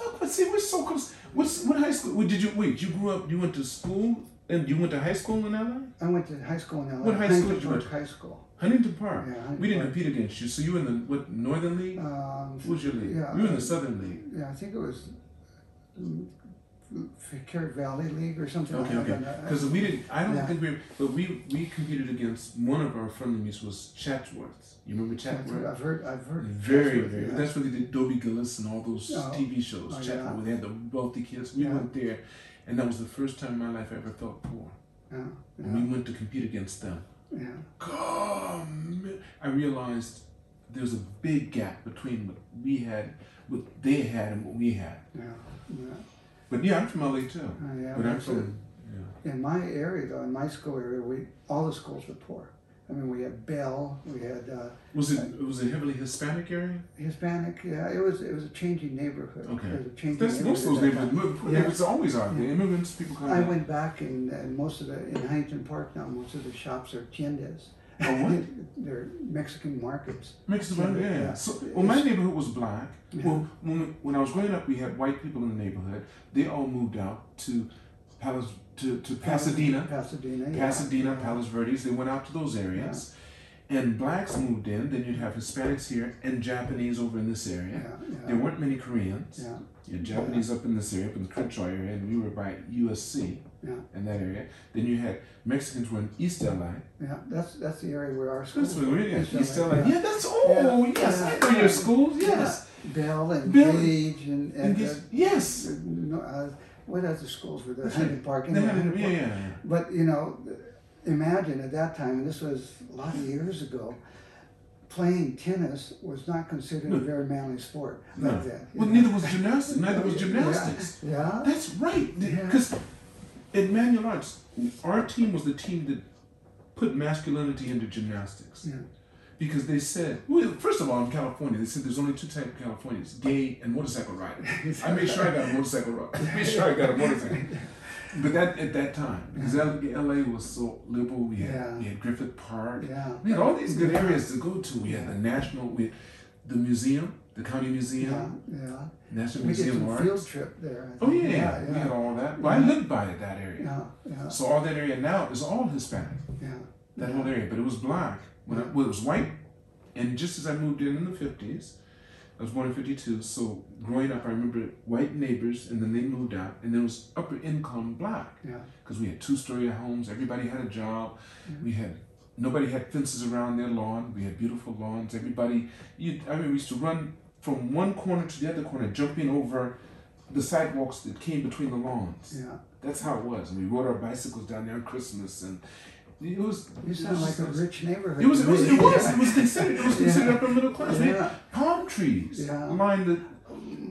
Oh, but see, we're so close. What's what high school? What did you wait? You grew up. You went to school, and you went to high school in LA. I went to high school in LA. What high school Huntington did you go Park High School. Huntington Park. Yeah, Huntington we didn't Park. compete against you. So you were in the what Northern League? Um, What was your league? yeah, you were in uh, the Southern League. Yeah, I think it was Carrot Valley League or something Okay, like okay. Because uh, we didn't. I don't Yeah. think we. But we we competed against one of our friendlies was Chatsworth. You remember Chatsworth? I've heard, I've heard. Very, very. yeah. That's where they did Dobie Gillis and all those Oh. TV shows. Oh, Chatsworth, yeah. where they had the wealthy kids. We went there, and that was the first time in my life I ever felt poor. Yeah, And we went to compete against them. yeah, God. I realized there's a big gap between what we had, what they had, and what we had. yeah, yeah. But yeah, I'm from LA too. Uh, yeah, but I'm from. Yeah. In my area, though, in my school area, we all the schools were poor. I mean, we had Bell, we had uh, Was it was it heavily Hispanic area? Hispanic. Yeah, it was it was a changing neighborhood. Okay. It was a changing That's most of those neighborhood at that neighborhoods. time. Yeah. It's always are. The immigrants, people come. I went back and, and most of the in Huntington Park now. Most of the shops are tiendas. Oh, what? They're Mexican markets. Around, Yeah, yeah. yeah. So, well, my neighborhood was black. Yeah. Well, when, we, when I was growing up, we had white people in the neighborhood. They all moved out to Palos, to, to Pasadena, Pasadena. yeah. Pasadena, yeah. Palos Verdes. They went out to those areas. And blacks moved in. Then you'd have Hispanics here and Japanese over in this area. There weren't many Koreans. Yeah, You had Japanese up in this area, up in the Crenshaw area, and we were by USC yeah, in that area. Then you had Mexicans were in East LA. yeah. That's that's the area where our school. That's where we yeah, East East LA, LA. yeah. Yeah, that's oh Yeah. yes, I know Yeah. your schools. Yes, Bell and Bell- Gage and, and and uh, yes. uh, what other schools were there? Huntington. Park. They anyway, Huntington yeah, Park. yeah, yeah. But you know, imagine at that time, and this was a lot of years ago, playing tennis was not considered No. a very manly sport No. back then. Well, know. neither was gymnastics. Neither was gymnastics. Yeah. That's right. Yeah. In manual arts, our team was the team that put masculinity into gymnastics. Yeah. Because they said, well, first of all, in California, they said there's only two types of Californians: gay and motorcycle rider. I made sure I got a motorcycle ride. I made sure I got a motorcycle. But that at that time, because LA was so liberal, we had Yeah. we had Griffith Park, Yeah. we had all these good areas to go to. We had the national, we had the museum, the county museum, Yeah. Yeah. National We Museum of field trip there. I Oh think. yeah, Yeah. we had all that. Well, I lived by it, that area. Yeah. Yeah. So all that area now is all Hispanic. Yeah. That whole area, but it was black. When I, well, it was white, and just as I moved in in the fifties, I was born in fifty two. So growing up, I remember white neighbors, and then they moved out, and there was upper income black Yeah. because we had two story homes. Everybody had a job. We had nobody had fences around their lawn. We had beautiful lawns. Everybody, you, I mean, we used to run from one corner to the other corner, jumping over the sidewalks that came between the lawns. Yeah. That's how it was. And we rode our bicycles down there on Christmas, and it was. You it sound was like a rich neighborhood. It was, it was, it was, it was considered, it was considered Yeah. upper middle class. Yeah. palm trees Yeah. lined the,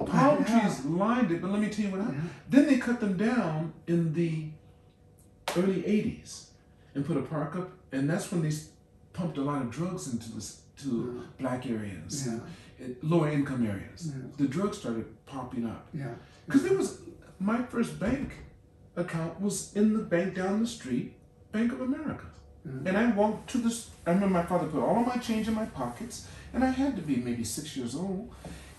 palm Yeah. trees lined it, but let me tell you what happened. Yeah. Then they cut them down in the early 80s and put a park up, and that's when they pumped a lot of drugs into this to black areas, Yeah. and lower income areas. Yeah. The drugs started popping up Yeah. because there was my first bank account was in the bank down the street, Bank of America. Mhm. And I walked to this. I remember my father put all of my change in my pockets, and I had to be maybe six years old.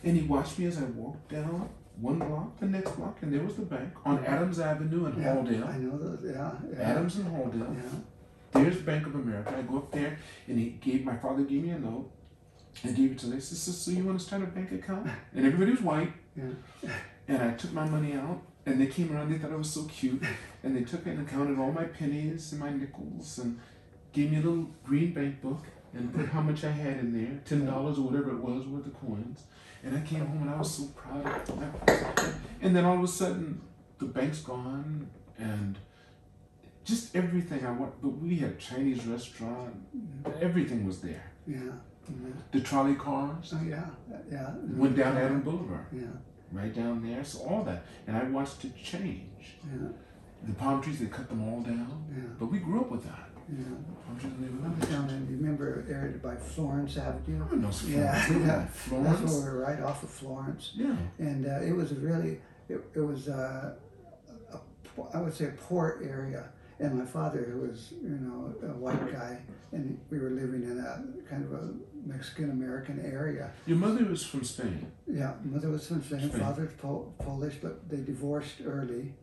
And he watched me as I walked down one block, the next block, and there was the bank on Adams Avenue in Yeah, Halldale. I know those. Yeah. yeah. Adams and Halldale. Yeah. There's Bank of America. I go up there, and he gave my father gave me a note. And gave it to Lisa. Says, "So you want to start a bank account?" And everybody was white. Yeah. And I took my money out, and they came around. They thought I was so cute, and they took it and counted all my pennies and my nickels, and gave me a little green bank book and put how much I had in there, ten dollars or whatever it was worth of coins. And I came home and I was so proud of it. And then all of a sudden, the bank's gone, and just everything I want. But we had a Chinese restaurant. Everything was there. Yeah. Yeah. The trolley cars Oh yeah. Yeah. went down Adam Boulevard, Yeah. right down there. So all that, and I watched it change. Yeah. The palm trees, they cut them all down. Yeah. But we grew up with that. Yeah. Palm trees, they I was down in, you remember area by Florence Avenue? I know Florence. Yeah, yeah. That's where we were right off of Florence. Yeah. And uh, it was really, it, it was uh, a, I would say a poor area. And my father, who was, you know, a white guy, and we were living in a kind of a Mexican American area. Your mother was from Spain. Yeah, mother was from Spain, Spain. father's Pol- Polish, but they divorced early.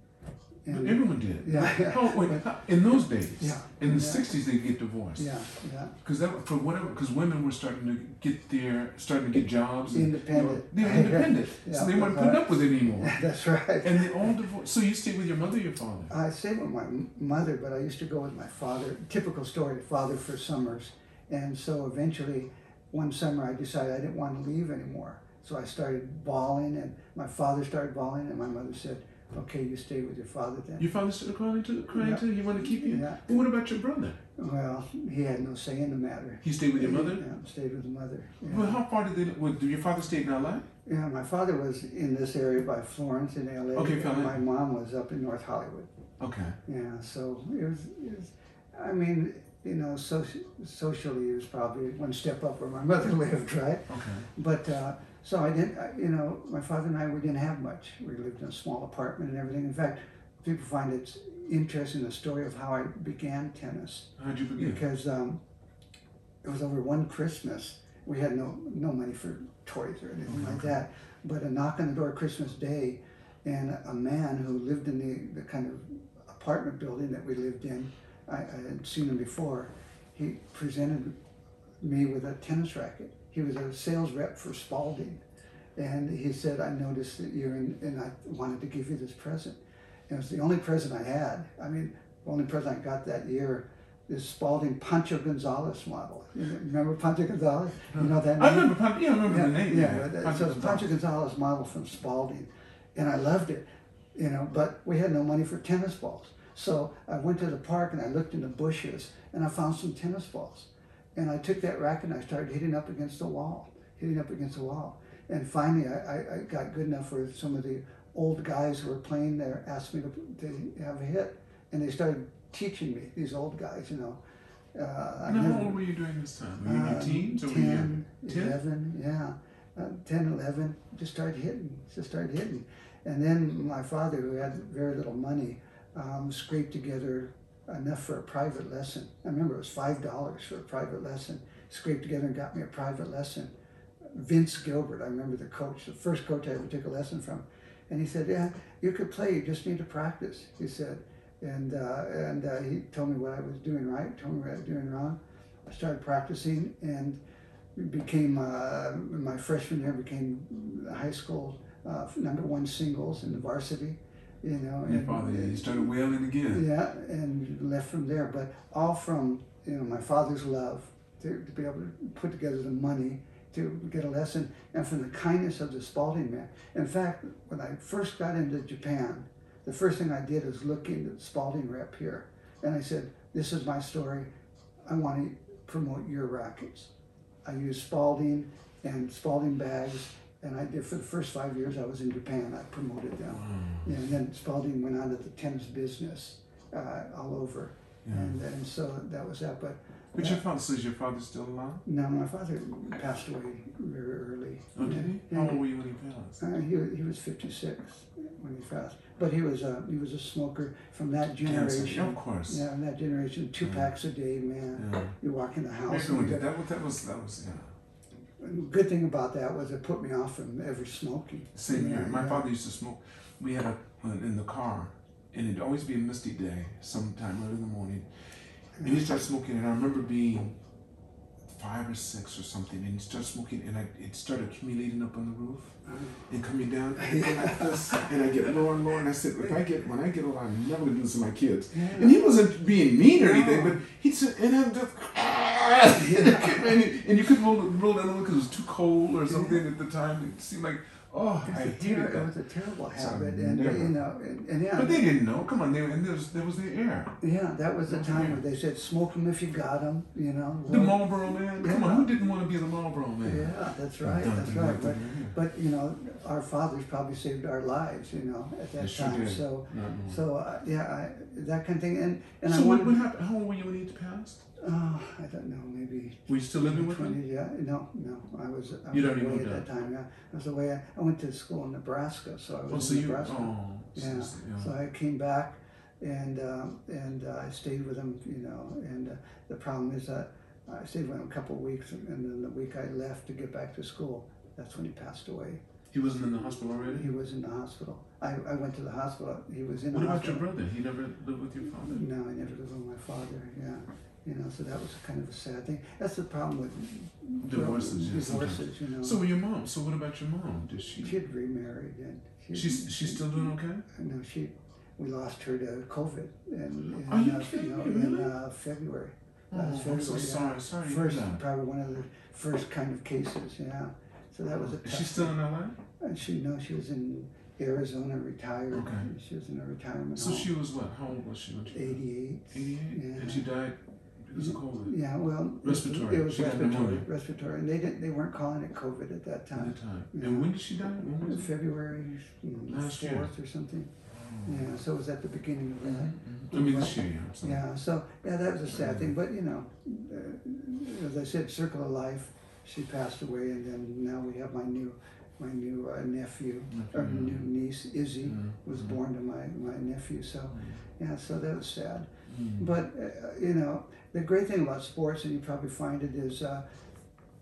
But And everyone did. yeah, yeah, Oh wait, in those days, Yeah. in the Yeah. '60s, they get divorced. yeah, yeah. Because that for whatever, because women were starting to get their starting to get jobs. and, Independent. You know, they were independent, Yeah, so they weren't right. putting up with it anymore. That's right. And they all divorced. So you stayed with your mother, or your father. I stayed with my mother, but I used to go with my father. Typical story, father for summers. And so eventually, one summer, I decided I didn't want to leave anymore. So I started bawling, and my father started bawling, and my mother said, "Okay, you stay with your father then." Your father started crying to crying Yeah. too. He wanted to keep you. Yeah. But what about your brother? Well, he had no say in the matter. He stayed with your mother. Yeah, stayed with the mother. Well, how far did they? Well, did your father stay in L.A.? yeah, my father was in this area by Florence in L.A. Okay, and my mom was up in North Hollywood. Okay. Yeah, so it was, it was I mean, you know, soci- socially it was probably one step up where my mother lived, right? Okay. But uh, so I didn't, I- you know, my father and I, we didn't have much. We lived in a small apartment and everything. In fact, people find it interesting the story of how I began tennis How'd you begin? because um, it was over one Christmas. We had no no money for toys or anything like that. But a knock on the door Christmas Day, and a man who lived in the, the kind of apartment building that we lived in, I, I had seen him before. He presented me with a tennis racket. He was a sales rep for Spalding, and he said, "I noticed that you're in, and I wanted to give you this present." And it was the only present I had. I mean, the only present I got that year this Spalding Pancho Gonzalez model. You remember Pancho Gonzalez? You know that name? I remember. Pon- Yeah, I remember yeah, the name. Yeah, Yeah. Poncho so it's. Pancho Gonzalez model from Spalding, and I loved it, you know. But we had no money for tennis balls, so I went to the park and I looked in the bushes and I found some tennis balls, and I took that racket and I started hitting up against the wall, hitting up against the wall, and finally I, I, got good enough where some of the old guys who were playing there asked me to, to have a hit, and they started teaching me these old guys, you know. Uh, And how never- old were you during this time? Were you in your teens or were you? 10, 10? 11, yeah. Uh, 10, 11, just started hitting, just started hitting. And then my father, who had very little money, um, scraped together enough for a private lesson. I remember it was $5 for a private lesson. Scraped together and got me a private lesson. Vince Gilbert, I remember the coach, the first coach I ever took a lesson from. And he said, Yeah, you could play, you just need to practice, he said. And, uh, and uh, he told me what I was doing right, told me what I was doing wrong. I started practicing and became uh, my freshman year became high school uh, number one singles in the varsity. You know, and- father, yeah, he started wailing again. yeah, and left from there. But all from you know my father's love to, to be able to put together the money to get a lesson, and from the kindness of the Spalding man. In fact, when I first got into Japan, the first thing I did was look into the Spalding rep here, and I said, "This is my story. I want to promote your rackets." I used Spalding and Spalding bags, and I did for the first five years I was in Japan. I promoted them. Wow. Yeah, and then Spalding went on to the tennis business uh, all over. Yeah. and and so that was that. But But your father, so is your father still alive? no, my father passed away very early. Oh, did he? Yeah. How old were you when he passed? Uh, he, he was 56 when he passed, but he was a he was a smoker from that generation. Cancer. Of course. Yeah, from that generation, two Yeah. packs a day, man. Yeah. You walk in the house. Everyone and you did. That was, that was, that was, yeah. Good thing about that was it put me off from ever smoking. Same Yeah, here. My yeah. father used to smoke. We had a in the car, and it'd always be a misty day, sometime early in the morning. And he started smoking, and I remember being five or six or something, and he started smoking, and I, it started accumulating up on the roof uh-huh. and coming down, like this, and I get lower and lower. And I said, if I get when I get old, I'm never gonna do this to my kids. And he wasn't being mean or anything, but he'd sit and I'm just, and, you- and you couldn't roll, roll down the window because it was too cold or something at the time. It seemed like, oh, It's a ter- it was a terrible habit, and never- you know, and, and yeah, But they didn't know. Come on, they, and there was, there was the air. yeah, that was the Okay. time where they said smoke them if you got them, you know. The Marlboro man. Come on, who didn't want to be the Marlboro man? Yeah, that's right, that's right. But but you know, our fathers probably saved our lives, you know, at that sure time. So so uh, yeah, I, that kind of thing, and and so I what, what happened? How old were you when he passed? Oh, I don't know, maybe Were you still living with him? yeah, no, no, I was, I was You'd already away at that time, yeah. I was away, I went to school in Nebraska, so I Oh, was so in you. Nebraska. Oh, so- Yeah, so- yeah. So I came back and, um, and uh, I stayed with him, you know, and uh, the problem is that I stayed with him a couple of weeks and then the week I left to get back to school, that's when he passed away. He wasn't in the hospital already. He was in the hospital. I, I went to the hospital, he was in What the about your hospital. brother? He never lived with your father. No, I never lived with my father, yeah. You know, so that was kind of a sad thing. That's the problem with Divorces, sometimes. divorces, you know. So your mom. So what about your mom? Did she? She had remarried and she, She's she's still doing okay. No, she. We lost her to COVID, and in, Are you uh, kidding know, me? in Really? uh, February. Oh, Last I'm so sorry. Sorry. First, probably one of the first kind of cases. Yeah. So that was a. Is she still in LA? And she no, she was in Arizona, retired. Okay. She was in a retirement So home. she was what? How old was she? Eighty-eight. 88? Yeah. And she died because of COVID Yeah, well, Respiratory. It was respiratory. Respiratory, and they didn't. They weren't calling it COVID at that at time. time. Yeah. And when did she die? When was? February Last year. fourth or something. Yeah, so it was at the beginning of that. Mhm. I mean this year, yeah. So. Yeah, so yeah, that was a sad thing. But you know, uh, as I said, circle of life. She passed away, and then now we have my new, my new uh, nephew, or new niece, Izzy, Yeah. was born to my my nephew. So yeah, so that was sad. Mhm. But uh, you know, the great thing about sports, and you probably find it, is uh,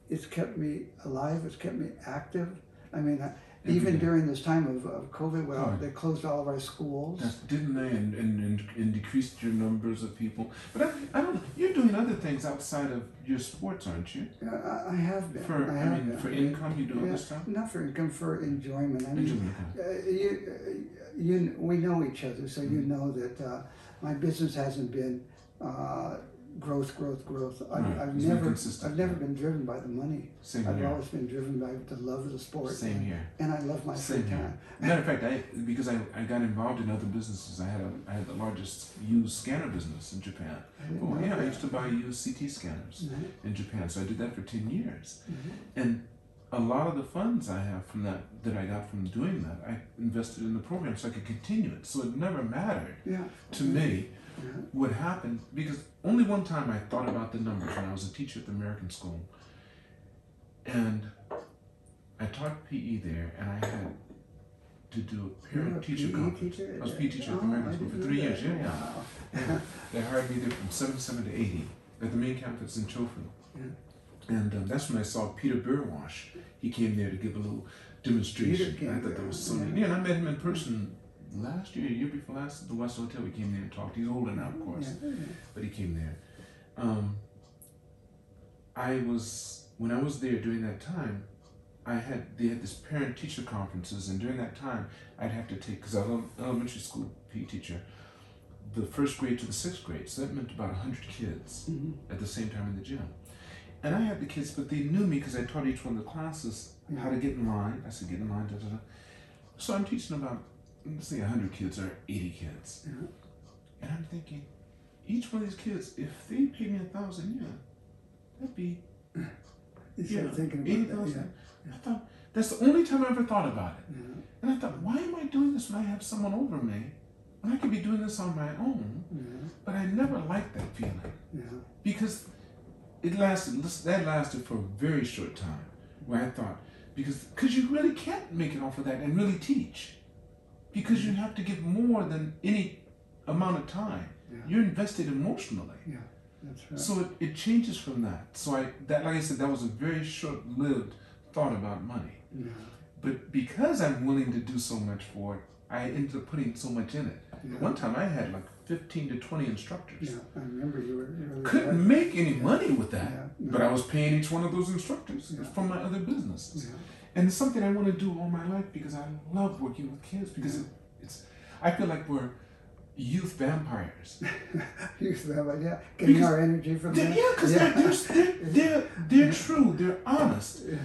it's kept me alive. It's kept me active. I mean, uh, even during this time of, of COVID, well, Oh. they closed all of our schools. That's, didn't they? And, and, and, and decreased your numbers of people. But I, I don't. You're doing other things outside of your sports, aren't you? Yeah, I, I have been. For I I, have mean, been. for income, you do Yeah, other stuff. Not for income, for enjoyment. I mean, Enjoyment, uh, you, uh, you, we know each other, so you Mhm. know that uh, my business hasn't been uh, growth, growth, growth. I've, Right, I've it's never. I've never been driven by the money. Same I've here. always been driven by the love of the sport. Same here. And I love my Same free here. time. Matter of fact, I because I, I got involved in other businesses. I had a I had the largest used scanner business in Japan. I Oh yeah, I used to buy used CT scanners Mhm, in Japan. So I did that for ten years. mhm. And a lot of the funds I have from that that I got from doing that, I invested in the program so I could continue it. So it never mattered Yeah. to me Yeah. what happened because only one time I thought about the numbers when I was a teacher at the American school. And I taught PE there and I had to do a You were a parent teacher PE conference. teacher? I was a PE teacher at the Oh, American I School for three years, yeah, yeah. Wow. They hired me there from 77 to 80 at the main campus in Chofu. Yeah. And um, that's when I saw Peter Burwash. He came there to give a little demonstration. I thought that was so yeah. neat. Yeah, and I met him in person last year, year before last, at the West Hotel. We came there and talked. He's older now, of course, Yeah, yeah. but he came there. Um, I was, when I was there during that time, I had, they had this parent teacher conferences, and during that time, I'd have to take, because I was an elementary school PE teacher, the first grade to the sixth grade. So that meant about 100 kids Mhm. at the same time in the gym. And I had the kids, but they knew me because I taught each one of the classes how to get in line. I said, get in line, da da da. So I'm teaching about, let's say 100 kids or 80 kids. Yeah. And I'm thinking, each one of these kids, if they paid me a thousand, yeah, that'd be You yeah, started thinking about eighty that, thousand. I thought that's the only time I ever thought about it. yeah. And I thought, why am I doing this when I have someone over me When I could be doing this on my own, Yeah. but I never liked that feeling Yeah. because it lasted. That lasted for a very short time, where I thought because because you really can't make it off of that and really teach, because you have to give more than any amount of time. Yeah. You're invested emotionally. Yeah, That's right. So it, it changes from that. So I that like I said, that was a very short lived thought about money. yeah. But because I'm willing to do so much for it, I ended up putting so much in it. Yeah. One time I had like fifteen to twenty instructors. Yeah, I remember you were really Couldn't make any money with that. Yeah, no. But I was paying each one of those instructors Yeah. from my other businesses. Yeah. And it's something I want to do all my life because I love working with kids because it, it's I feel like we're youth vampires. Youth rabbi, yeah, getting Because- our energy from that. yeah, because they're, they're, they're, they're, true, they're honest. yeah,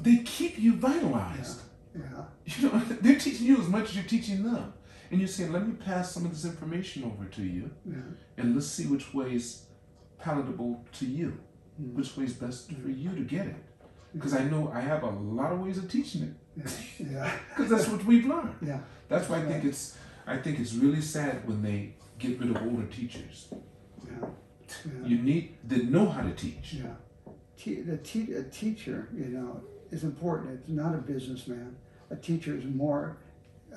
They keep you vitalized. yeah, You know, they're teaching you as much as you're teaching them. And you're saying, let me pass some of this information over to you yeah, and let's see which way's palatable to you, Mm. which way's best for you to get it. Because I know I have a lot of ways of teaching it. yeah, Because that's what we've learned. yeah, That's why I think it's I think it's really sad when they get rid of older teachers. yeah, yeah. You need that know how to teach. Yeah, Te- the te- a teacher, you know, is important. It's not a businessman. A teacher is more,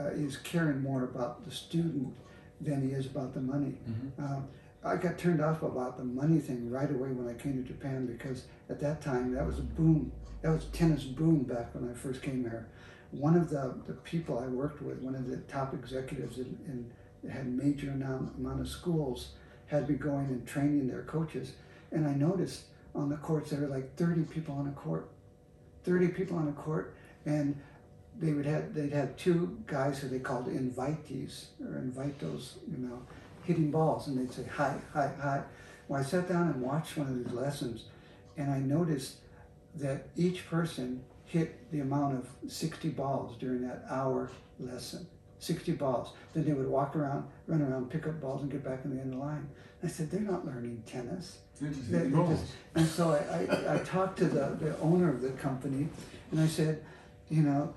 uh, is caring more about the student than he is about the money. Mhm. Um, I got turned off about the money thing right away when I came to Japan because at that time that was a boom. That was tennis boom back when I first came here. One of the, the people I worked with, one of the top executives in, in had major amount, amount of schools, had me going and training their coaches. And I noticed on the courts there were like 30 people on a court. 30 people on a court and they would have they'd have two guys who they called invitees or invitos, you know, hitting balls and they'd say hi, hi, hi. Well I sat down and watched one of these lessons and I noticed that each person hit the amount of 60 balls during that hour lesson. 60 balls. Then they would walk around, run around, pick up balls, and get back in the end of the line. I said, they're not learning tennis. They just They- hit they balls. just- and so I, I, I talked to the, the owner of the company and I said, you know,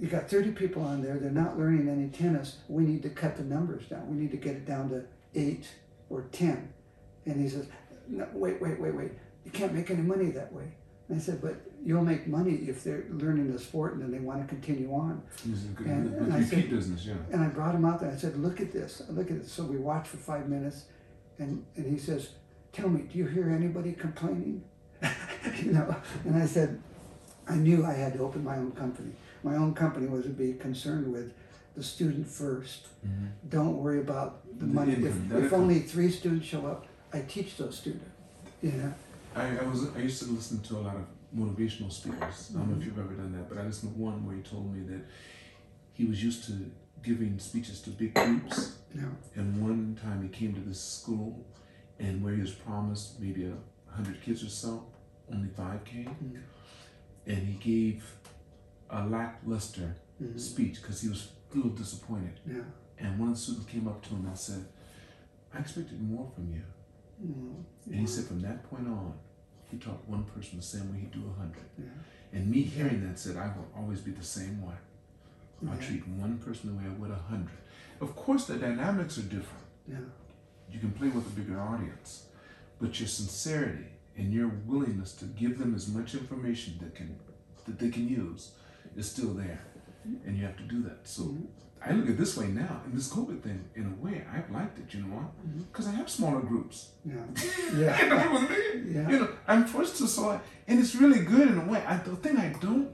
you got 30 people on there, they're not learning any tennis. We need to cut the numbers down. We need to get it down to eight or 10. And he says, no, wait, wait, wait, wait. You can't make any money that way. And I said, but you'll make money if they're learning the sport and then they want to continue on. This is good And- good and I said- business, yeah. And I brought him out there. I said, "Look at this. Look at this." So we watched for five minutes, and and he says, "Tell me, do you hear anybody complaining?" you know. And I said, I knew I had to open my own company. My own company was to be concerned with the student 1st Mhm. Don't worry about the The money. income, If, if only three students show up, I teach those students. You know. I, I was I used to listen to a lot of motivational speakers. I don't Mm-hmm. know if you've ever done that, but I listened to one where he told me that he was used to giving speeches to big groups, You know. and one time he came to this school, and where he was promised maybe a hundred kids or so, only five came, Mm. and he gave a lackluster Mhm. speech because he was a little disappointed. Yeah. And one of the students came up to him and said, "I expected more from you." Mm. And he said, from that point on, he taught one person the same way he'd do a hundred. Yeah. And me hearing that said, I will always be the same way. I'll treat one person the way I would a hundred. Of course, the dynamics are different. Yeah. You can play with a bigger audience, but your sincerity and your willingness to give them as much information that can that they can use is still there, and you have to do that. So. Mhm. I look at it this way now, and this COVID thing, in a way, I've liked it. You know why? Because I have smaller groups. Yeah. You Yeah. know I mean? Yeah. You know, I'm forced to so, I, and it's really good in a way. I, the thing I don't,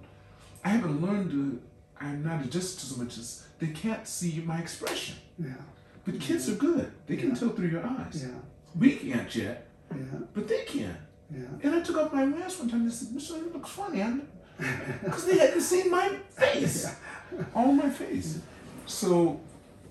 I haven't learned to. I'm not adjusted to so much as they can't see my expression. Yeah. But kids are good; they can Yeah. tell through your eyes. Yeah. We can't yet, Yeah. but they can. Yeah. And I took off my mask one time. and They said, "Mister, you look funny," because they hadn't seen my face, all my face. So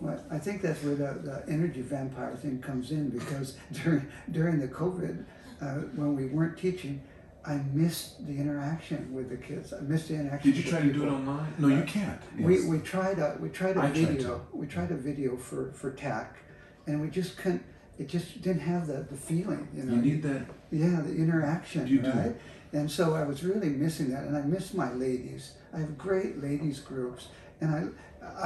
Well, I think that's where the, the energy vampire thing comes in because during during the COVID, uh, when we weren't teaching, I missed the interaction with the kids. I missed the interaction. Did you with try to do it online? No, you can't. We, Yes. we tried a we tried a I tried video to. we tried a video for for TAC, and we just couldn't. It just didn't have the, the feeling, you know. you need that. Yeah, the interaction, You do. And so I was really missing that, and I miss my ladies. I have great ladies groups, and I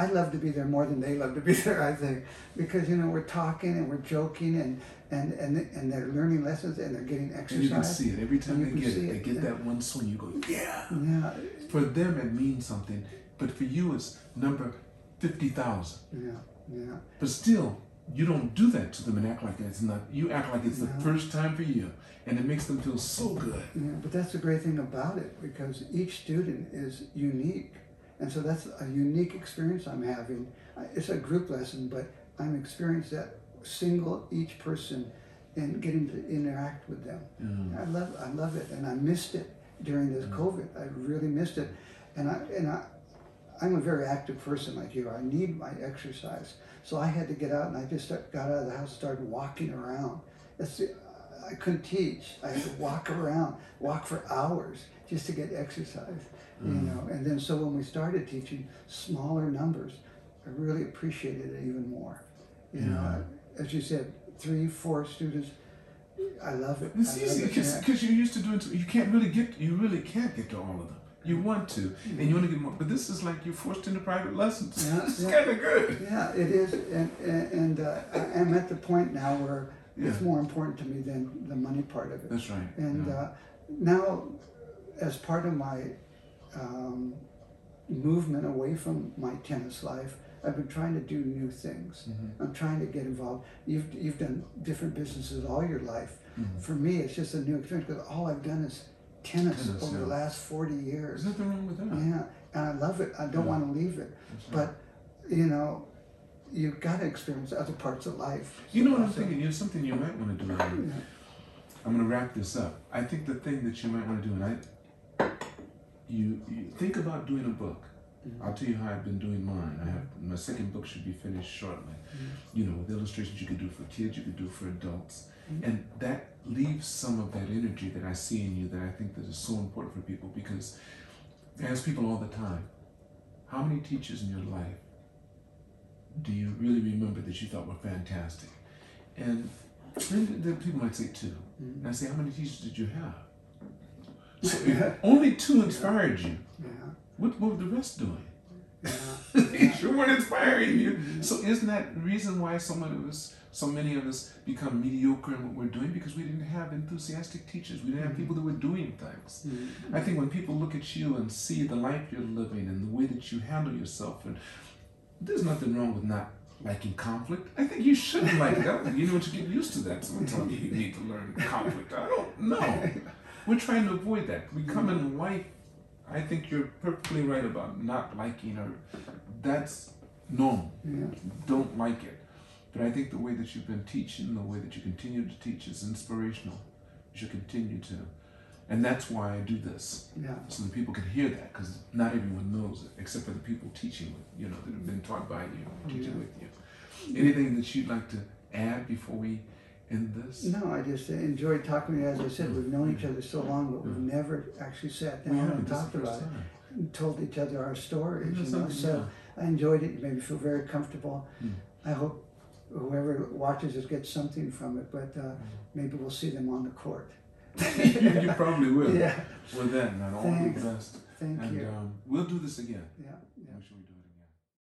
I love to be there more than they love to be there. I think because you know we're talking and we're joking and and and and they're learning lessons and they're getting And you can exercise. see it every time they get see it. They get that one swing. You go, yeah. Yeah, For them, it means something, but for you, it's number fifty thousand. yeah, yeah. But still, you don't do that to them and act like it's not. You act like it's the first time for you, and it makes them feel so good. Yeah, but that's the great thing about it because each student is unique. And so that's a unique experience I'm having. It's a group lesson, but I'm experiencing that single each person and getting to interact with them. Mm. I love I love it and I missed it during this COVID. I really missed it. And I and I I'm a very active person like you. I need my exercise. So I had to get out and I just got out of the house, started walking around. The, I couldn't teach. I had to walk around, walk for hours just to get exercise. You mm. know, and then so when we started teaching smaller numbers, I really appreciated it even more. You know, as you said, three, four students. I love it. It's I easy because you're used to doing. You can't really get. You really can't get to all of them. You want to, and you want to get more. But this is like you're forced into private lessons. Yeah, it's yeah. kind of good. Yeah, it is, and and, and uh, I- I'm at the point now where it's more important to me than the money part of it. That's right. And yeah. uh, now, as part of my um, movement away from my tennis life, I've been trying to do new things. Mm-hmm. I'm trying to get involved. You've you've done different businesses all your life. Mhm. For me, it's just a new experience because all I've done is tennis, over yeah. the last 40 years. There's nothing wrong with that. Yeah, and I love it. I don't Yeah. want to leave it. Right. But you know, you've got to experience other parts of life. you know what I'm thinking? You know something you might want to do. I'm going to wrap this up. I think the thing that you might want to do, and I, you, you think about doing a book. Mhm. I'll tell you how I've been doing mine. I have my second book should be finished shortly. You know, with illustrations you could do for kids, you could do for adults, Mhm. and that leaves some of that energy that I see in you that I think that is so important for people because I ask people all the time, how many teachers in your life do you really remember that you thought were fantastic? And then the people might say two. Mhm. And I say, how many teachers did you have? So only two inspired you. Yeah. What, what were the rest doing? They sure weren't inspiring you. So isn't that the reason why so many of us, so many of us become mediocre in what we're doing? Because we didn't have enthusiastic teachers. We didn't have people that were doing things. Mhm. I think when people look at you and see the life you're living and the way that you handle yourself, and there's nothing wrong with not liking conflict. I think you shouldn't like it. I don't think you know what you get used to that. Someone telling you you need to learn conflict. I don't know. We're trying to avoid that. We come in life. I think you're perfectly right about not liking her. that's normal. Yeah. Don't like it. But I think the way that you've been teaching, the way that you continue to teach is inspirational. You should continue to. And that's why I do this Yeah. so that people can hear that because not everyone knows it except for the people teaching with you know that have been taught by you teaching Yeah. with you anything that you'd like to add before we end this No, I just enjoyed talking to you. As I said, we've known each other so long, but we've never actually sat down and talked about it and told each other our stories. You know? So I enjoyed it. You made me feel very comfortable. Mm. I hope whoever watches this gets something from it, but uh, maybe we'll see them on the court. you, probably will Yeah. with that and all Thanks. the best Thank and you. um, we'll do this again Yeah.